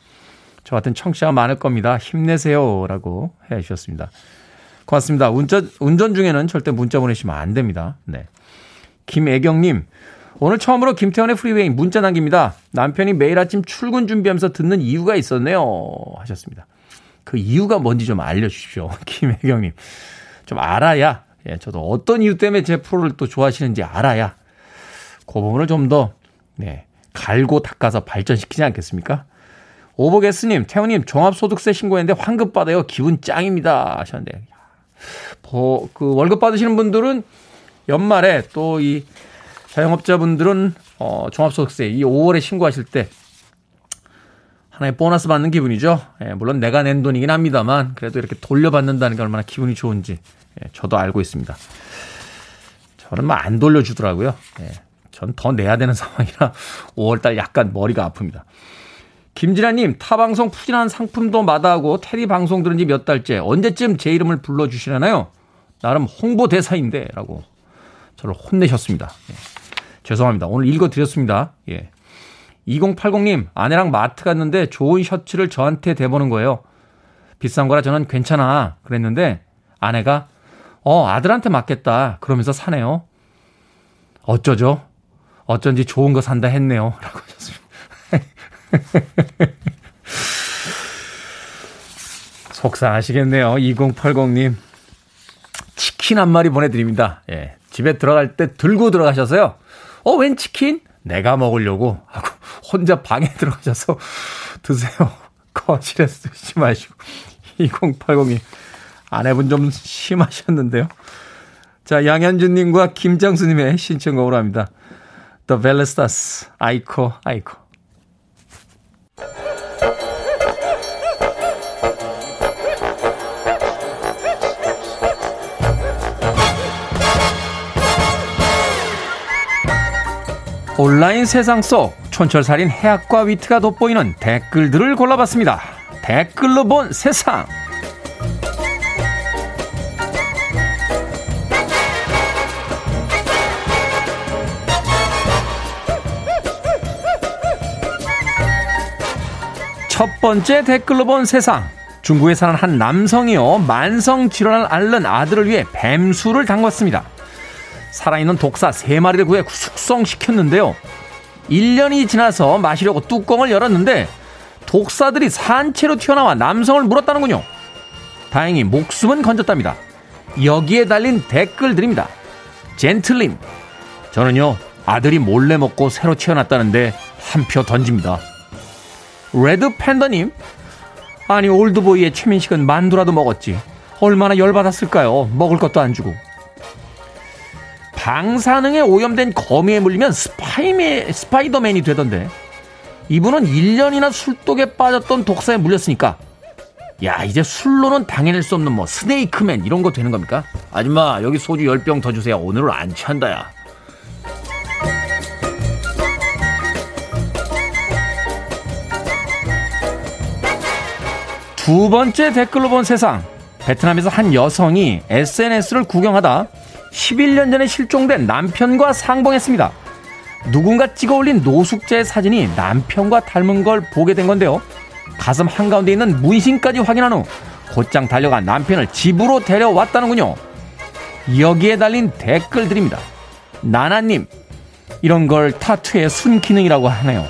Speaker 1: 저 같은 청취자가 많을 겁니다. 힘내세요. 라고 해 주셨습니다. 고맙습니다. 운전, 운전 중에는 절대 문자 보내시면 안 됩니다. 네. 김애경님, 오늘 처음으로 김태훈의 프리웨이 문자 남깁니다. 남편이 매일 아침 출근 준비하면서 듣는 이유가 있었네요. 하셨습니다. 그 이유가 뭔지 좀 알려주십시오. 김혜경님. 좀 알아야, 예, 저도 어떤 이유 때문에 제 프로를 또 좋아하시는지 알아야 그 부분을 좀 더, 네, 갈고 닦아서 발전시키지 않겠습니까? 오버게스님, 태훈님, 종합소득세 신고했는데 환급 받아요. 기분 짱입니다. 하셨는데. 뭐, 그 월급 받으시는 분들은 연말에 또 이 자영업자분들은 어, 종합소득세 이 5월에 신고하실 때 하나의 보너스 받는 기분이죠. 예, 물론 내가 낸 돈이긴 합니다만 그래도 이렇게 돌려받는다는 게 얼마나 기분이 좋은지 예, 저도 알고 있습니다. 저는 뭐 안 돌려주더라고요. 예, 전 더 내야 되는 상황이라 5월달 약간 머리가 아픕니다. 김진아님, 타방송 푸진한 상품도 마다하고 테디 방송 들은 지 몇 달째 언제쯤 제 이름을 불러주시려나요? 나름 홍보 대사인데 라고 저를 혼내셨습니다. 예. 죄송합니다. 오늘 읽어드렸습니다. 예. 2080님, 아내랑 마트 갔는데 좋은 셔츠를 저한테 대보는 거예요. 비싼 거라 저는 괜찮아. 그랬는데 아내가 어, 아들한테 맞겠다. 그러면서 사네요. 어쩌죠? 어쩐지 좋은 거 산다 했네요. 라고 하셨습니다. 속상하시겠네요. 2080님. 치킨 한 마리 보내드립니다. 예. 집에 들어갈 때 들고 들어가셔서요. 어, 웬 치킨? 내가 먹으려고 하고 혼자 방에 들어가셔서 드세요. 거실에서 드시지 마시고. 2080님. 아내분 좀 심하셨는데요. 자, 양현준님과 김장수님의 신청곡으로 합니다. The Velestas, 아이코, 아이코. 온라인 세상 속 촌철살인 해학과 위트가 돋보이는 댓글들을 골라봤습니다. 댓글로 본 세상. 첫 번째 댓글로 본 세상. 중국에 사는 한 남성이요. 만성 질환을 앓는 아들을 위해 뱀수를 담궜습니다. 살아있는 독사 3마리를 구해 숙성시켰는데요. 1년이 지나서 마시려고 뚜껑을 열었는데 독사들이 산채로 튀어나와 남성을 물었다는군요. 다행히 목숨은 건졌답니다. 여기에 달린 댓글들입니다. 젠틀님, 저는요, 아들이 몰래 먹고 새로 태어났다는데 한 표 던집니다. 레드 팬더님, 아니, 올드보이의 최민식은 만두라도 먹었지. 얼마나 열받았을까요? 먹을 것도 안 주고. 방사능에 오염된 거미에 물리면 스파이메, 스파이더맨이 되던데. 이분은 1년이나 술독에 빠졌던 독사에 물렸으니까. 야, 이제 술로는 당해낼 수 없는 뭐 스네이크맨 이런 거 되는 겁니까? 아줌마, 여기 소주 10병 더 주세요. 오늘은 안 취한다, 야. 두 번째 댓글로 본 세상. 베트남에서 한 여성이 SNS를 구경하다 11년 전에 실종된 남편과 상봉했습니다. 누군가 찍어 올린 노숙자의 사진이 남편과 닮은 걸 보게 된 건데요. 가슴 한가운데 있는 문신까지 확인한 후 곧장 달려가 남편을 집으로 데려왔다는군요. 여기에 달린 댓글들입니다. 나나님, 이런 걸 타투의 순기능이라고 하네요.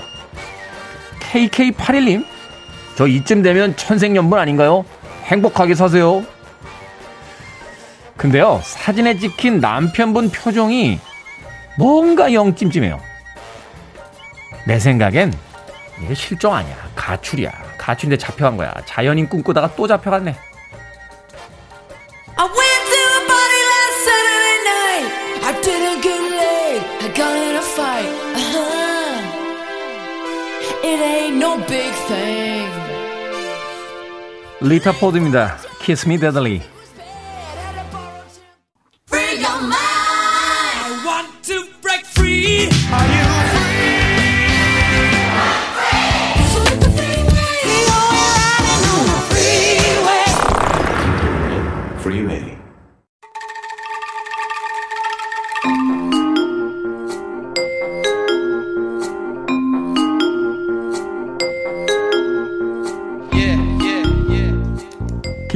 Speaker 1: KK81님, 저 이쯤 되면 천생연분 아닌가요? 행복하게 사세요. 근데요, 사진에 찍힌 남편분 표정이 뭔가 영 찜찜해요. 내 생각엔 이게 실종 아니야. 가출이야. 가출인데 잡혀간 거야. 자연인 꿈꾸다가 또 잡혀갔네. 리타 포드입니다. Kiss Me Deadly.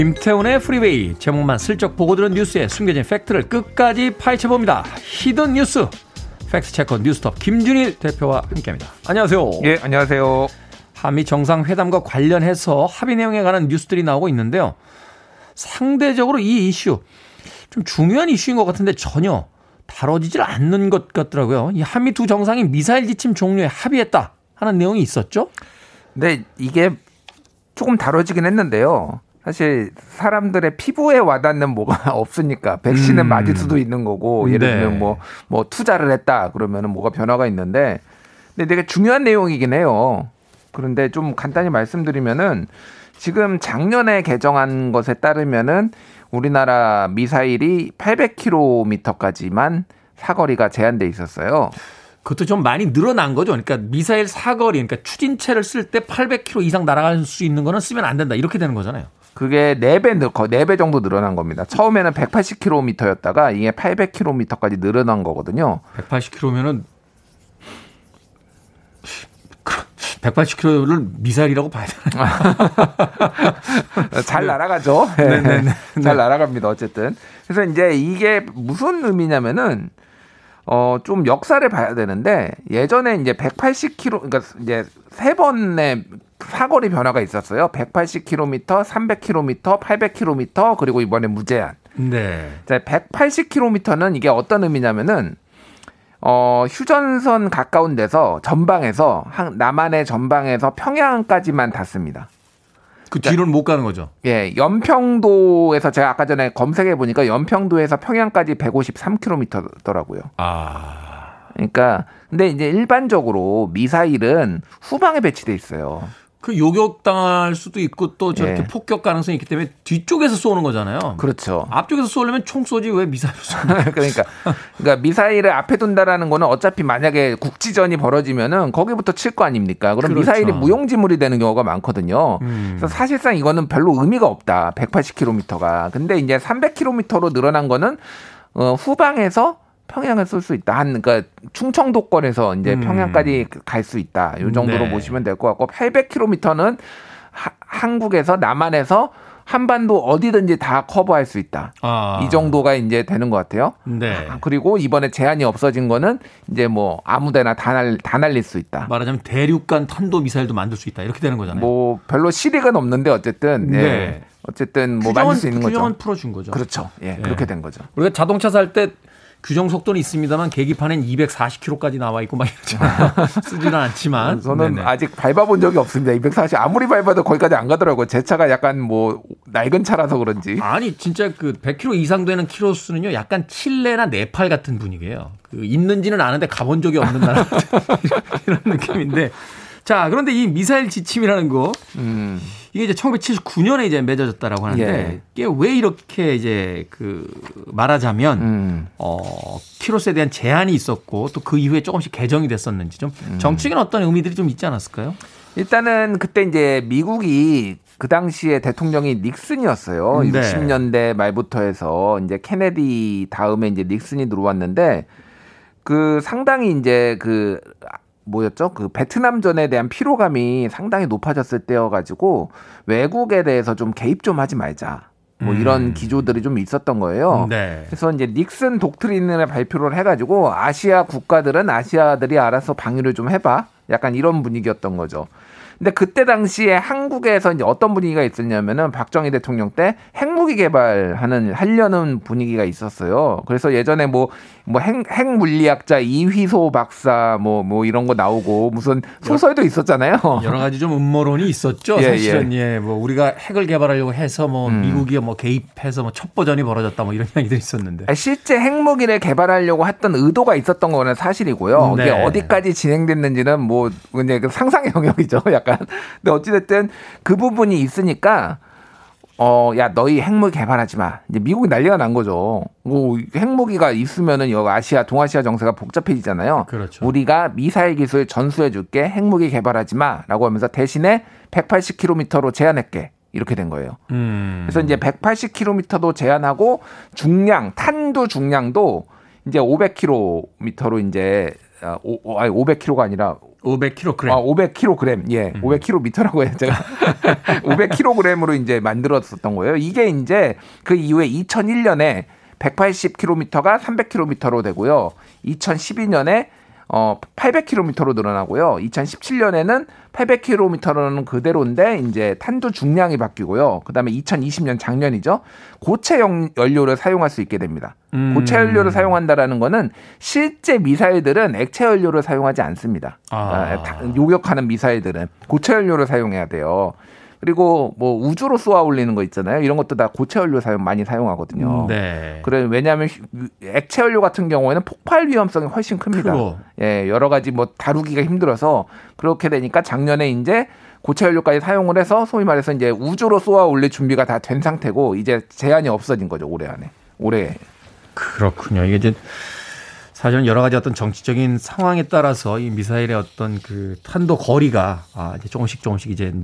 Speaker 1: 김태훈의 프리웨이 제목만 슬쩍 보고 들은 뉴스에 숨겨진 팩트를 끝까지 파헤쳐봅니다. hidden 뉴스 fact checker 뉴스톱 김준일 대표와 함께합니다. 안녕하세요.
Speaker 3: 예, 안녕하세요.
Speaker 1: 한미 정상회담과 관련해서 합의 내용에 관한 뉴스들이 나오고 있는데요. 상대적으로 이 이슈 좀 중요한 이슈인 것 같은데 전혀 다뤄지질 않는 것 같더라고요. 이 한미 두 정상이 미사일 지침 종료에 합의했다 하는 내용이 있었죠.
Speaker 3: 네, 이게 조금 다뤄지긴 했는데요. 사실 사람들의 피부에 와닿는 뭐가 없으니까 백신은 음. 맞을 수도 있는 거고 예를 네. 들면 뭐뭐 뭐 투자를 했다 그러면은 뭐가 변화가 있는데 근데 되게 중요한 내용이긴 해요. 그런데 좀 간단히 말씀드리면은 지금 작년에 개정한 것에 따르면은 우리나라 미사일이 800km까지만 사거리가 제한돼 있었어요.
Speaker 1: 그것도 좀 많이 늘어난 거죠. 그러니까 미사일 사거리, 그러니까 추진체를 쓸 때 800km 이상 날아갈 수 있는 거는 쓰면 안 된다. 이렇게 되는 거잖아요.
Speaker 3: 그게 4배, 4배 정도 늘어난 겁니다. 처음에는 180km였다가 이게 800km까지 늘어난 거거든요.
Speaker 1: 180km면은 180km를 미사일이라고 봐야 되나요?
Speaker 3: 잘 날아가죠. 네. 네, 네, 잘 날아갑니다. 어쨌든. 그래서 이제 이게 무슨 의미냐면은 어, 좀 역사를 봐야 되는데 예전에 이제 180km, 그러니까 이제 세 번의 사거리 변화가 있었어요. 180km, 300km, 800km, 그리고 이번에 무제한. 네. 자, 180km는 이게 어떤 의미냐면은 어, 휴전선 가까운 데서 전방에서 남한의 전방에서 평양까지만 닿습니다.
Speaker 1: 그 뒤로는 못 가는 거죠.
Speaker 3: 예, 연평도에서 제가 아까 전에 검색해 보니까 연평도에서 평양까지 153km더라고요. 아. 그러니까 근데 이제 일반적으로 미사일은 후방에 배치돼 있어요.
Speaker 1: 그 요격당할 수도 있고 또 저렇게 네. 폭격 가능성이 있기 때문에 뒤쪽에서 쏘는 거잖아요.
Speaker 3: 그렇죠.
Speaker 1: 앞쪽에서 쏘려면 총 쏘지 왜 미사일을 쏘는
Speaker 3: 그러니까 그러니까 미사일을 앞에 둔다라는 거는 어차피 만약에 국지전이 벌어지면은 거기부터 칠 거 아닙니까? 그럼 그렇죠. 미사일이 무용지물이 되는 경우가 많거든요. 음. 그래서 사실상 이거는 별로 의미가 없다. 180km가. 근데 이제 300km로 늘어난 거는 어 후방에서 평양을 쏠 수 있다. 한 그러니까 충청도권에서 이제 음. 평양까지 갈 수 있다. 요 정도로 네. 보시면 될 것 같고 800km는 하, 한국에서 남한에서 한반도 어디든지 다 커버할 수 있다. 아. 이 정도가 이제 되는 것 같아요. 네. 아, 그리고 이번에 제한이 없어진 거는 이제 뭐 아무데나 다, 날, 다 날릴 수 있다.
Speaker 1: 말하자면 대륙간 탄도 미사일도 만들 수 있다. 이렇게 되는 거잖아요.
Speaker 3: 뭐 별로 실익은 없는데 어쨌든 네. 네. 어쨌든 뭐 만들 수 있는 거죠.
Speaker 1: 규정은 풀어준 거죠.
Speaker 3: 그렇죠. 예, 네. 그렇게 된 거죠.
Speaker 1: 우리가 자동차 살 때 규정 속도는 있습니다만 계기판엔 240km까지 나와 있고 막 이러지만 쓰지는 않지만
Speaker 3: 저는 네네. 아직 밟아본 적이 없습니다. 240 아무리 밟아도 거기까지 안 가더라고요. 제 차가 약간 뭐 낡은 차라서 그런지.
Speaker 1: 아니 진짜 그 100km 이상 되는 키로수는요. 약간 칠레나 네팔 같은 분위기예요. 그 있는지는 아는데 가본 적이 없는 나라 이런 느낌인데 자, 그런데 이 미사일 지침이라는 거, 음. 이게 이제 1979년에 이제 맺어졌다라고 하는데, 예. 이게 왜 이렇게 이제 그 말하자면, 음. 어, 키로수에 대한 제한이 있었고, 또 그 이후에 조금씩 개정이 됐었는지 좀 음. 정치적인 어떤 의미들이 좀 있지 않았을까요?
Speaker 3: 일단은 그때 이제 미국이 그 당시에 대통령이 닉슨이었어요. 네. 60년대 말부터 해서 이제 케네디 다음에 이제 닉슨이 들어왔는데, 그 상당히 이제 그 뭐였죠? 그 베트남전에 대한 피로감이 상당히 높아졌을 때여가지고 외국에 대해서 좀 개입 좀 하지 말자. 뭐 이런 음. 기조들이 좀 있었던 거예요. 네. 그래서 이제 닉슨 독트린을 발표를 해가지고 아시아 국가들은 아시아들이 알아서 방위를 좀 해봐. 약간 이런 분위기였던 거죠. 근데 그때 당시에 한국에서 이제 어떤 분위기가 있었냐면은 박정희 대통령 때 핵무기 개발하는 하려는 분위기가 있었어요. 그래서 예전에 뭐뭐 핵, 핵물리학자 이휘소 박사 뭐뭐 뭐 이런 거 나오고 무슨 소설도 있었잖아요.
Speaker 1: 여러 가지 좀 음모론이 있었죠. 예, 사실은 예. 예. 뭐 우리가 핵을 개발하려고 해서 뭐 음. 미국이 뭐 개입해서 뭐 첩보전이 벌어졌다 뭐 이런 이야기도 있었는데.
Speaker 3: 실제 핵무기를 개발하려고 했던 의도가 있었던 거는 사실이고요. 네. 이게 어디까지 진행됐는지는 뭐 그냥 그 상상의 영역이죠. 약간 약간. 근데 어찌됐든 그 부분이 있으니까 어, 야, 너희 핵무기 개발하지 마. 이제 미국이 난리가 난 거죠. 뭐, 핵무기가 있으면은 여기 아시아, 동아시아 정세가 복잡해지잖아요. 그렇죠. 우리가 미사일 기술 전수해 줄게. 핵무기 개발하지 마. 라고 하면서 대신에 180km로 제한할게. 이렇게 된 거예요. 음. 그래서 이제 180km도 제한하고 중량, 탄두 중량도 이제 500km로 이제 아, 오, 아니 500kg가 아니라
Speaker 1: 500kg.
Speaker 3: 아, 500kg. 예. 음. 500kg라고 해요. 제가 500kg으로 이제 만들었었던 거예요. 이게 이제 그 이후에 2001년에 180km가 300km로 되고요. 2012년에 어 800km로 늘어나고요. 2017년에는 800km로는 그대로인데 이제 탄두 중량이 바뀌고요. 그다음에 2020년 작년이죠. 고체 연료를 사용할 수 있게 됩니다. 음. 고체 연료를 사용한다라는 거는 실제 미사일들은 액체 연료를 사용하지 않습니다. 아. 아 요격하는 미사일들은 고체 연료를 사용해야 돼요. 그리고 뭐 우주로 쏘아 올리는 거 있잖아요. 이런 것도 다 고체 연료 사용 많이 사용하거든요. 음, 네. 그래 왜냐하면 액체 연료 같은 경우에는 폭발 위험성이 훨씬 큽니다. 크고. 예, 여러 가지 뭐 다루기가 힘들어서 그렇게 되니까 작년에 이제 고체 연료까지 사용을 해서 소위 말해서 이제 우주로 쏘아 올릴 준비가 다 된 상태고 이제 제한이 없어진 거죠 올해 안에 올해.
Speaker 1: 그렇군요. 이게 이제 사실은 여러 가지 어떤 정치적인 상황에 따라서 이 미사일의 어떤 그 탄도 거리가 아 이제 조금씩 조금씩 이제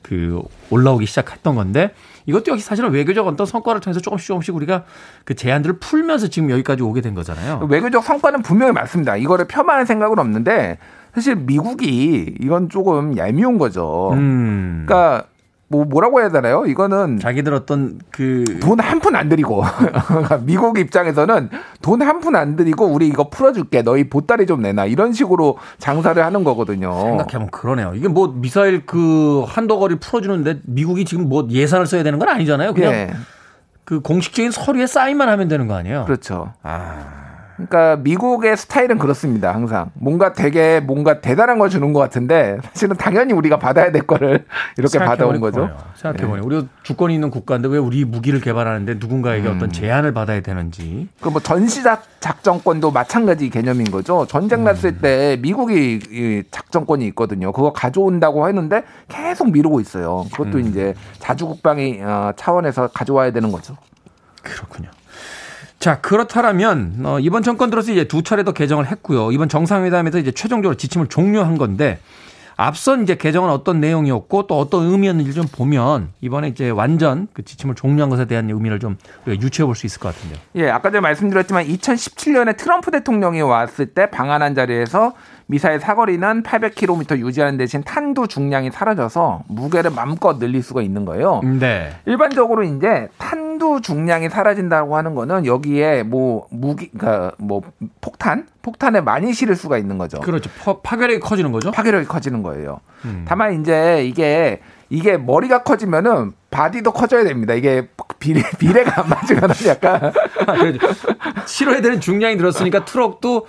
Speaker 1: 그 올라오기 시작했던 건데 이것도 역시 사실은 외교적 어떤 성과를 통해서 조금씩 조금씩 우리가 그 제한들을 풀면서 지금 여기까지 오게 된 거잖아요.
Speaker 3: 외교적 성과는 분명히 맞습니다. 이거를 폄하할 생각은 없는데 사실 미국이 이건 조금 얄미운 거죠. 음. 그러니까 뭐 뭐라고 해야 되나요? 이거는
Speaker 1: 자기들 어떤 그
Speaker 3: 돈 한 푼 안 들이고 미국 입장에서는 돈 한 푼 안 들이고 우리 이거 풀어줄게 너희 보따리 좀 내놔 이런 식으로 장사를 하는 거거든요.
Speaker 1: 생각해보면 그러네요. 이게 뭐 미사일 그 한도거리 풀어주는데 미국이 지금 뭐 예산을 써야 되는 건 아니잖아요. 그냥 네. 그 공식적인 서류에 사인만 하면 되는 거 아니에요?
Speaker 3: 그렇죠. 아. 그러니까 미국의 스타일은 그렇습니다. 항상 뭔가 되게 뭔가 대단한 걸 주는 것 같은데 사실은 당연히 우리가 받아야 될 거를 이렇게 받아온 거죠.
Speaker 1: 생각해보니 네. 우리가 주권이 있는 국가인데 왜 우리 무기를 개발하는데 누군가에게 음. 어떤 제한을 받아야 되는지.
Speaker 3: 그 뭐 전시작 작전권도 마찬가지 개념인 거죠. 전쟁 음. 났을 음. 때 미국이 이 작전권이 있거든요. 그거 가져온다고 했는데 계속 미루고 있어요. 그것도 음. 이제 자주 국방의 어, 차원에서 가져와야 되는 거죠.
Speaker 1: 그렇군요. 자, 그렇다면 어, 이번 정권 들어서 이제 두 차례 더 개정을 했고요. 이번 정상회담에서 이제 최종적으로 지침을 종료한 건데 앞선 이제 개정은 어떤 내용이었고 또 어떤 의미였는지 좀 보면 이번에 이제 완전 그 지침을 종료한 것에 대한 의미를 좀 유추해 볼 수 있을 것 같은데요.
Speaker 3: 예, 아까 전에 말씀드렸지만 2017년에 트럼프 대통령이 왔을 때 방한한 자리에서 미사일 사거리는 800km 유지하는 대신 탄두 중량이 사라져서 무게를 마음껏 늘릴 수가 있는 거예요. 네. 일반적으로 이제 탄두 중량이 사라진다고 하는 거는 여기에 뭐 무기 그러니까 뭐 폭탄 폭탄에 많이 실을 수가 있는 거죠.
Speaker 1: 그렇죠. 파, 괴력이 커지는 거죠.
Speaker 3: 파괴력이 커지는 거예요. 음. 다만 이제 이게 이게 머리가 커지면은 바디도 커져야 됩니다. 이게 비례 비례가 안 맞으면 약간
Speaker 1: 실어야 되는 중량이 늘었으니까 트럭도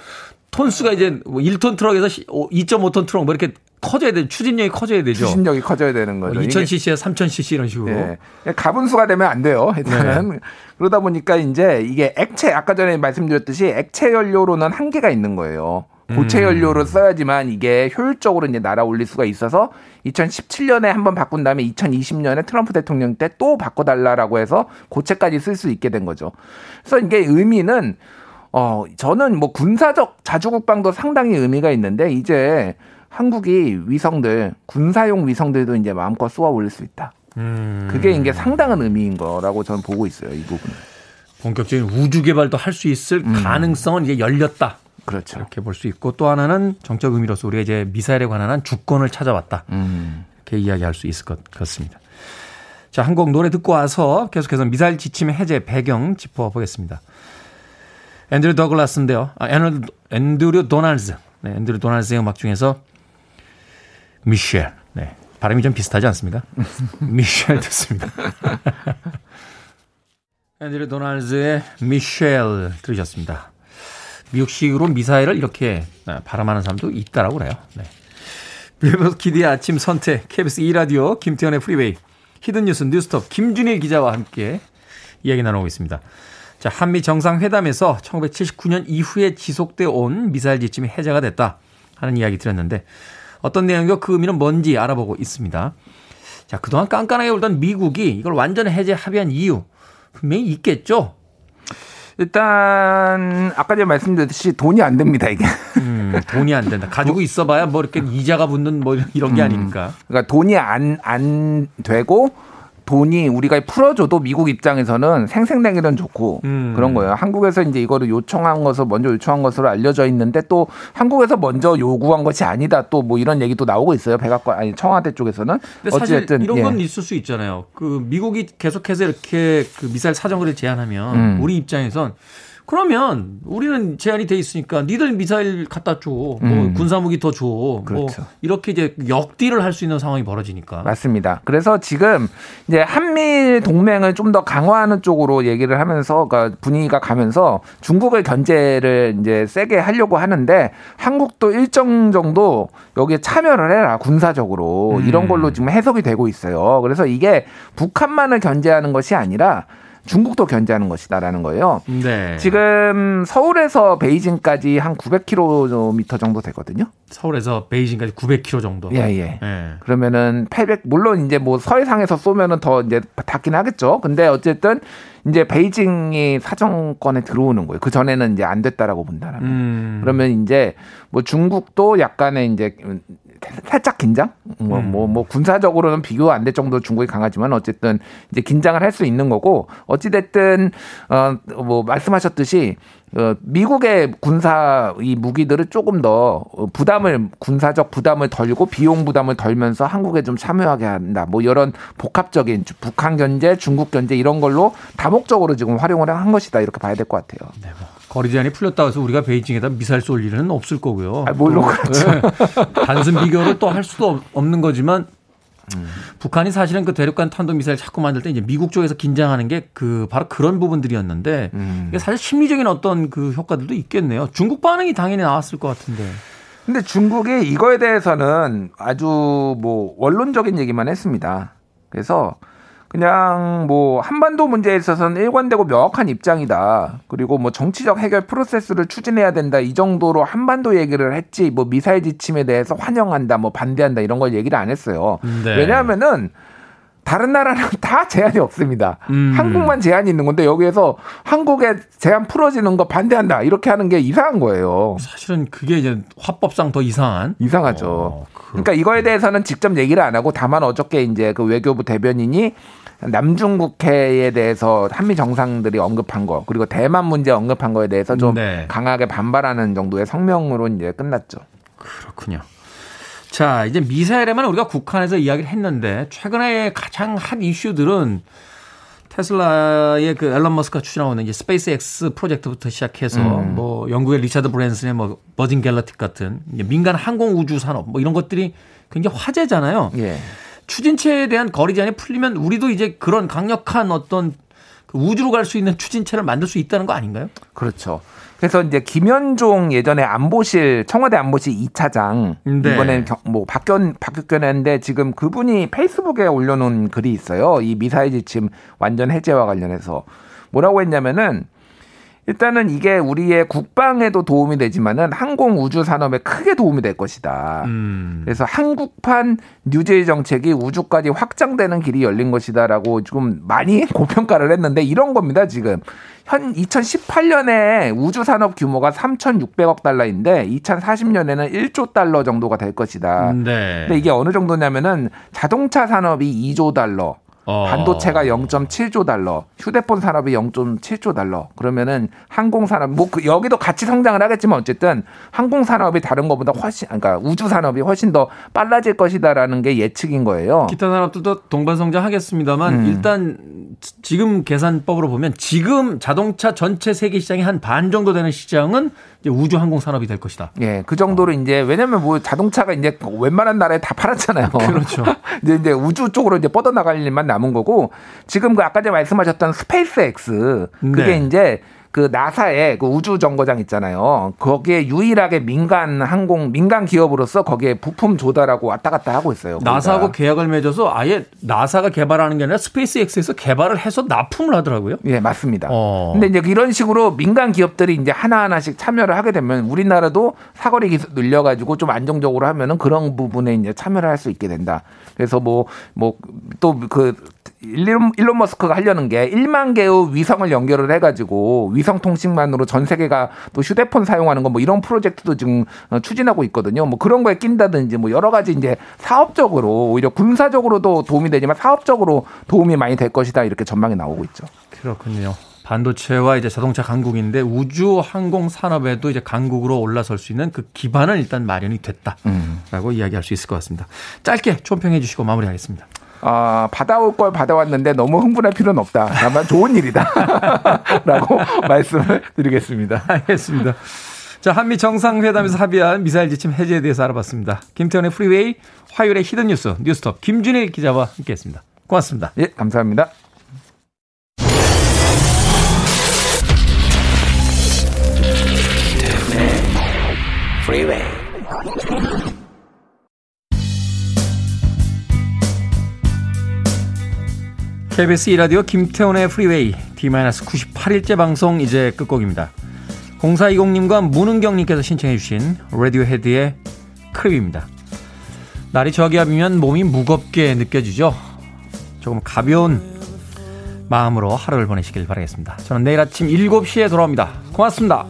Speaker 1: 톤수가 이제 1톤 뭐 트럭에서 2.5톤 트럭 뭐 이렇게 커져야 돼. 추진력이 커져야 되죠.
Speaker 3: 추진력이 커져야 되는 거죠.
Speaker 1: 2000cc에 3000cc 이런 식으로. 네.
Speaker 3: 가분수가 되면 안 돼요. 일단은. 네. 그러다 보니까 이제 이게 액체 아까 전에 말씀드렸듯이 액체 연료로는 한계가 있는 거예요. 고체 음. 연료를 써야지만 이게 효율적으로 이제 날아올릴 수가 있어서 2017년에 한번 바꾼 다음에 2020년에 트럼프 대통령 때 또 바꿔달라라고 해서 고체까지 쓸 수 있게 된 거죠. 그래서 이게 의미는 어, 저는 뭐 군사적 자주국방도 상당히 의미가 있는데 이제 한국이 위성들, 군사용 위성들도 이제 마음껏 쏘아 올릴 수 있다. 음. 그게 이게 상당한 의미인 거라고 저는 보고 있어요, 이 부분은.
Speaker 1: 본격적인 우주 개발도 할 수 있을 음. 가능성은 이제 열렸다.
Speaker 3: 그렇죠.
Speaker 1: 이렇게 볼 수 있고 또 하나는 정적 의미로서 우리가 이제 미사일에 관한 한 주권을 찾아왔다. 음. 이렇게 이야기할 수 있을 것 같습니다. 자, 한 곡 노래 듣고 와서 계속해서 미사일 지침 해제 배경 짚어보겠습니다. 앤드류 더글라스인데요. 아, 앤드류 도널즈. 네, 앤드류 도널즈의 음악 중에서 미셸. 네. 발음이 좀 비슷하지 않습니까? 미셸 듣습니다. 앤드류 도널즈의 미셸 들으셨습니다. 미국식으로 미사일을 이렇게 네, 발음하는 사람도 있다라고 그래요. 네. 빌보드 키드의 아침 선택, KBS 2라디오, 김태훈의 프리웨이, 히든뉴스 뉴스톱, 김준일 기자와 함께 이야기 나누고 있습니다. 자, 한미 정상회담에서 1979년 이후에 지속돼 온 미사일 지침이 해제가 됐다 하는 이야기 드렸는데 어떤 내용이고 그 의미는 뭔지 알아보고 있습니다. 자, 그동안 깐깐하게 굴던 미국이 이걸 완전 해제 합의한 이유 분명히 있겠죠.
Speaker 3: 일단 아까 전에 말씀드렸듯이 돈이 안 됩니다 이게.
Speaker 1: 음, 돈이 안 된다. 가지고 있어봐야 뭐 이렇게 이자가 붙는 뭐 이런 게 음, 아니니까.
Speaker 3: 그러니까 돈이 안안 되고 돈이 우리가 풀어줘도 미국 입장에서는 생생내기는 좋고 음. 그런 거예요. 한국에서 이제 이거를 요청한 것을 먼저 요청한 것으로 알려져 있는데 또 한국에서 먼저 요구한 것이 아니다. 또 뭐 이런 얘기도 나오고 있어요. 백악관 아니 청와대 쪽에서는.
Speaker 1: 사실 이런 건 예. 있을 수 있잖아요. 그 미국이 계속해서 이렇게 그 미사일 사정거리를 제한하면 음. 우리 입장에선 그러면 우리는 제한이 돼 있으니까 니들 미사일 갖다 줘. 뭐 음. 군사무기 더 줘. 뭐 그렇죠. 뭐 이렇게 이제 역딜을 할 수 있는 상황이 벌어지니까.
Speaker 3: 맞습니다. 그래서 지금 이제 한미 동맹을 좀 더 강화하는 쪽으로 얘기를 하면서 그러니까 분위기가 가면서 중국의 견제를 이제 세게 하려고 하는데 한국도 일정 정도 여기에 참여를 해라 군사적으로 음. 이런 걸로 지금 해석이 되고 있어요. 그래서 이게 북한만을 견제하는 것이 아니라 중국도 견제하는 것이다라는 거예요.
Speaker 1: 네.
Speaker 3: 지금 서울에서 베이징까지 한 900km 정도 되거든요.
Speaker 1: 서울에서 베이징까지 900km 정도.
Speaker 3: 예, 예. 예. 그러면은 800 물론 이제 뭐 서해상에서 쏘면은 더 이제 닿긴 하겠죠. 근데 어쨌든 이제 베이징이 사정권에 들어오는 거예요. 그 전에는 이제 안 됐다라고 본다라면. 음. 그러면 이제 뭐 중국도 약간의 이제 살짝 긴장? 뭐, 음. 뭐, 뭐, 군사적으로는 비교 안 될 정도로 중국이 강하지만 어쨌든 이제 긴장을 할 수 있는 거고 어찌됐든, 어, 뭐, 말씀하셨듯이 어, 미국의 군사 이 무기들을 조금 더 부담을 군사적 부담을 덜고 비용 부담을 덜면서 한국에 좀 참여하게 한다. 뭐 이런 복합적인 북한 견제, 중국 견제 이런 걸로 다목적으로 지금 활용을 한 것이다 이렇게 봐야 될 것 같아요. 네, 뭐.
Speaker 1: 거리 제한이 풀렸다고 해서 우리가 베이징에다 미사일 쏠 일은 없을 거고요.
Speaker 3: 아, 물론 그렇죠. 네.
Speaker 1: 단순 비교를 또 할 수도 없는 거지만 음. 북한이 사실은 그 대륙간 탄도미사일 자꾸 만들 때 이제 미국 쪽에서 긴장하는 게 그 바로 그런 부분들이었는데 음. 이게 사실 심리적인 어떤 그 효과들도 있겠네요. 중국 반응이 당연히 나왔을 것 같은데.
Speaker 3: 근데 중국이 이거에 대해서는 아주 뭐 원론적인 얘기만 했습니다. 그래서 그냥 뭐 한반도 문제에 있어서는 일관되고 명확한 입장이다. 그리고 뭐 정치적 해결 프로세스를 추진해야 된다. 이 정도로 한반도 얘기를 했지 뭐 미사일 지침에 대해서 환영한다, 뭐 반대한다 이런 걸 얘기를 안 했어요. 네. 왜냐하면은 다른 나라는 다 제한이 없습니다. 음. 한국만 제한이 있는 건데 여기에서 한국의 제한 풀어지는 거 반대한다 이렇게 하는 게 이상한 거예요.
Speaker 1: 사실은 그게 이제 화법상 더 이상한.
Speaker 3: 이상하죠. 어, 그러니까 이거에 대해서는 직접 얘기를 안 하고 다만 어저께 이제 그 외교부 대변인이 남중국해에 대해서 한미 정상들이 언급한 거 그리고 대만 문제 언급한 거에 대해서 좀 네. 강하게 반발하는 정도의 성명으로 이제 끝났죠.
Speaker 1: 그렇군요. 자, 이제 미사일에만 우리가 국한해서 이야기를 했는데 최근에 가장 한 이슈들은 테슬라의 그 앨런 머스크가 추진하고 있는 이제 스페이스 X 프로젝트부터 시작해서 음. 뭐 영국의 리차드 브랜슨의 뭐 버진 갤럭틱 같은 민간 항공 우주 산업 뭐 이런 것들이 굉장히 화제잖아요. 예. 추진체에 대한 거리 제한이 풀리면 우리도 이제 그런 강력한 어떤 그 우주로 갈 수 있는 추진체를 만들 수 있다는 거 아닌가요?
Speaker 3: 그렇죠. 그래서 이제 김현종 예전에 안보실 청와대 안보실 2차장 네. 이번에는 뭐 바뀌었 바뀌었는데 지금 그분이 페이스북에 올려놓은 글이 있어요. 이 미사일 지침 완전 해제와 관련해서 뭐라고 했냐면은 일단은 이게 우리의 국방에도 도움이 되지만은 항공 우주 산업에 크게 도움이 될 것이다. 음. 그래서 한국판 뉴제이 정책이 우주까지 확장되는 길이 열린 것이다라고 조금 많이 고평가를 했는데 이런 겁니다, 지금. 현 2018년에 우주 산업 규모가 3,600억 달러인데 2040년에는 1조 달러 정도가 될 것이다. 네. 근데 이게 어느 정도냐면은 자동차 산업이 2조 달러, 어. 반도체가 0.7조 달러, 휴대폰 산업이 0.7조 달러. 그러면은 항공 산업 뭐 그 여기도 같이 성장을 하겠지만 어쨌든 항공 산업이 다른 것보다 훨씬 그러니까 우주 산업이 훨씬 더 빨라질 것이다라는 게 예측인 거예요.
Speaker 1: 기타 산업들도 동반 성장하겠습니다만 음. 일단 지금 계산법으로 보면 지금 자동차 전체 세계 시장의 한 반 정도 되는 시장은 우주 항공 산업이 될 것이다.
Speaker 3: 예, 그 정도로 어. 이제 왜냐면 뭐 자동차가 이제 웬만한 나라에 다 팔았잖아요.
Speaker 1: 그렇죠.
Speaker 3: 이제 이제 우주 쪽으로 이제 뻗어나갈 일만 남은 거고 지금 그 아까 전에 말씀하셨던 스페이스 X 그게 네. 이제 그 나사의 그 우주 정거장 있잖아요. 거기에 유일하게 민간 항공 민간 기업으로서 거기에 부품 조달하고 왔다 갔다 하고 있어요.
Speaker 1: 거기가. 나사하고 계약을 맺어서 아예 나사가 개발하는 게 아니라 스페이스X에서 개발을 해서 납품을 하더라고요.
Speaker 3: 예, 맞습니다. 어. 근데 이제 이런 식으로 민간 기업들이 이제 하나하나씩 참여를 하게 되면 우리나라도 사거리 기술 늘려 가지고 좀 안정적으로 하면은 그런 부분에 이제 참여를 할 수 있게 된다. 그래서 뭐 뭐 또 그 일론, 일론 머스크가 하려는 게 1만 개의 위성을 연결을 해가지고 위성 통신만으로 전 세계가 또 휴대폰 사용하는 거 뭐 이런 프로젝트도 지금 어, 추진하고 있거든요. 뭐 그런 거에 낀다든지 뭐 여러 가지 이제 사업적으로 오히려 군사적으로도 도움이 되지만 사업적으로 도움이 많이 될 것이다 이렇게 전망이 나오고 있죠.
Speaker 1: 그렇군요. 반도체와 이제 자동차 강국인데 우주 항공 산업에도 이제 강국으로 올라설 수 있는 그 기반은 일단 마련이 됐다라고 음. 이야기할 수 있을 것 같습니다. 짧게 총평해 주시고 마무리하겠습니다.
Speaker 3: 어, 받아올 걸 받아왔는데 너무 흥분할 필요는 없다. 다만 좋은 일이다. 라고 말씀을 드리겠습니다.
Speaker 1: 알겠습니다. 자, 한미 정상회담에서 합의한 미사일 지침 해제에 대해서 알아봤습니다. 김태훈의 프리웨이, 화요일의 히든 뉴스, 뉴스톱 김준일 기자와 함께했습니다. 고맙습니다.
Speaker 3: 예, 감사합니다. 프
Speaker 1: KBS 2라디오 김태훈의 프리웨이 D-98일째 방송 이제 끝곡입니다. 0420님과 문은경님께서 신청해 주신 라디오헤드의 크립입니다. 날이 저기압이면 몸이 무겁게 느껴지죠? 조금 가벼운 마음으로 하루를 보내시길 바라겠습니다. 저는 내일 아침 7시에 돌아옵니다. 고맙습니다.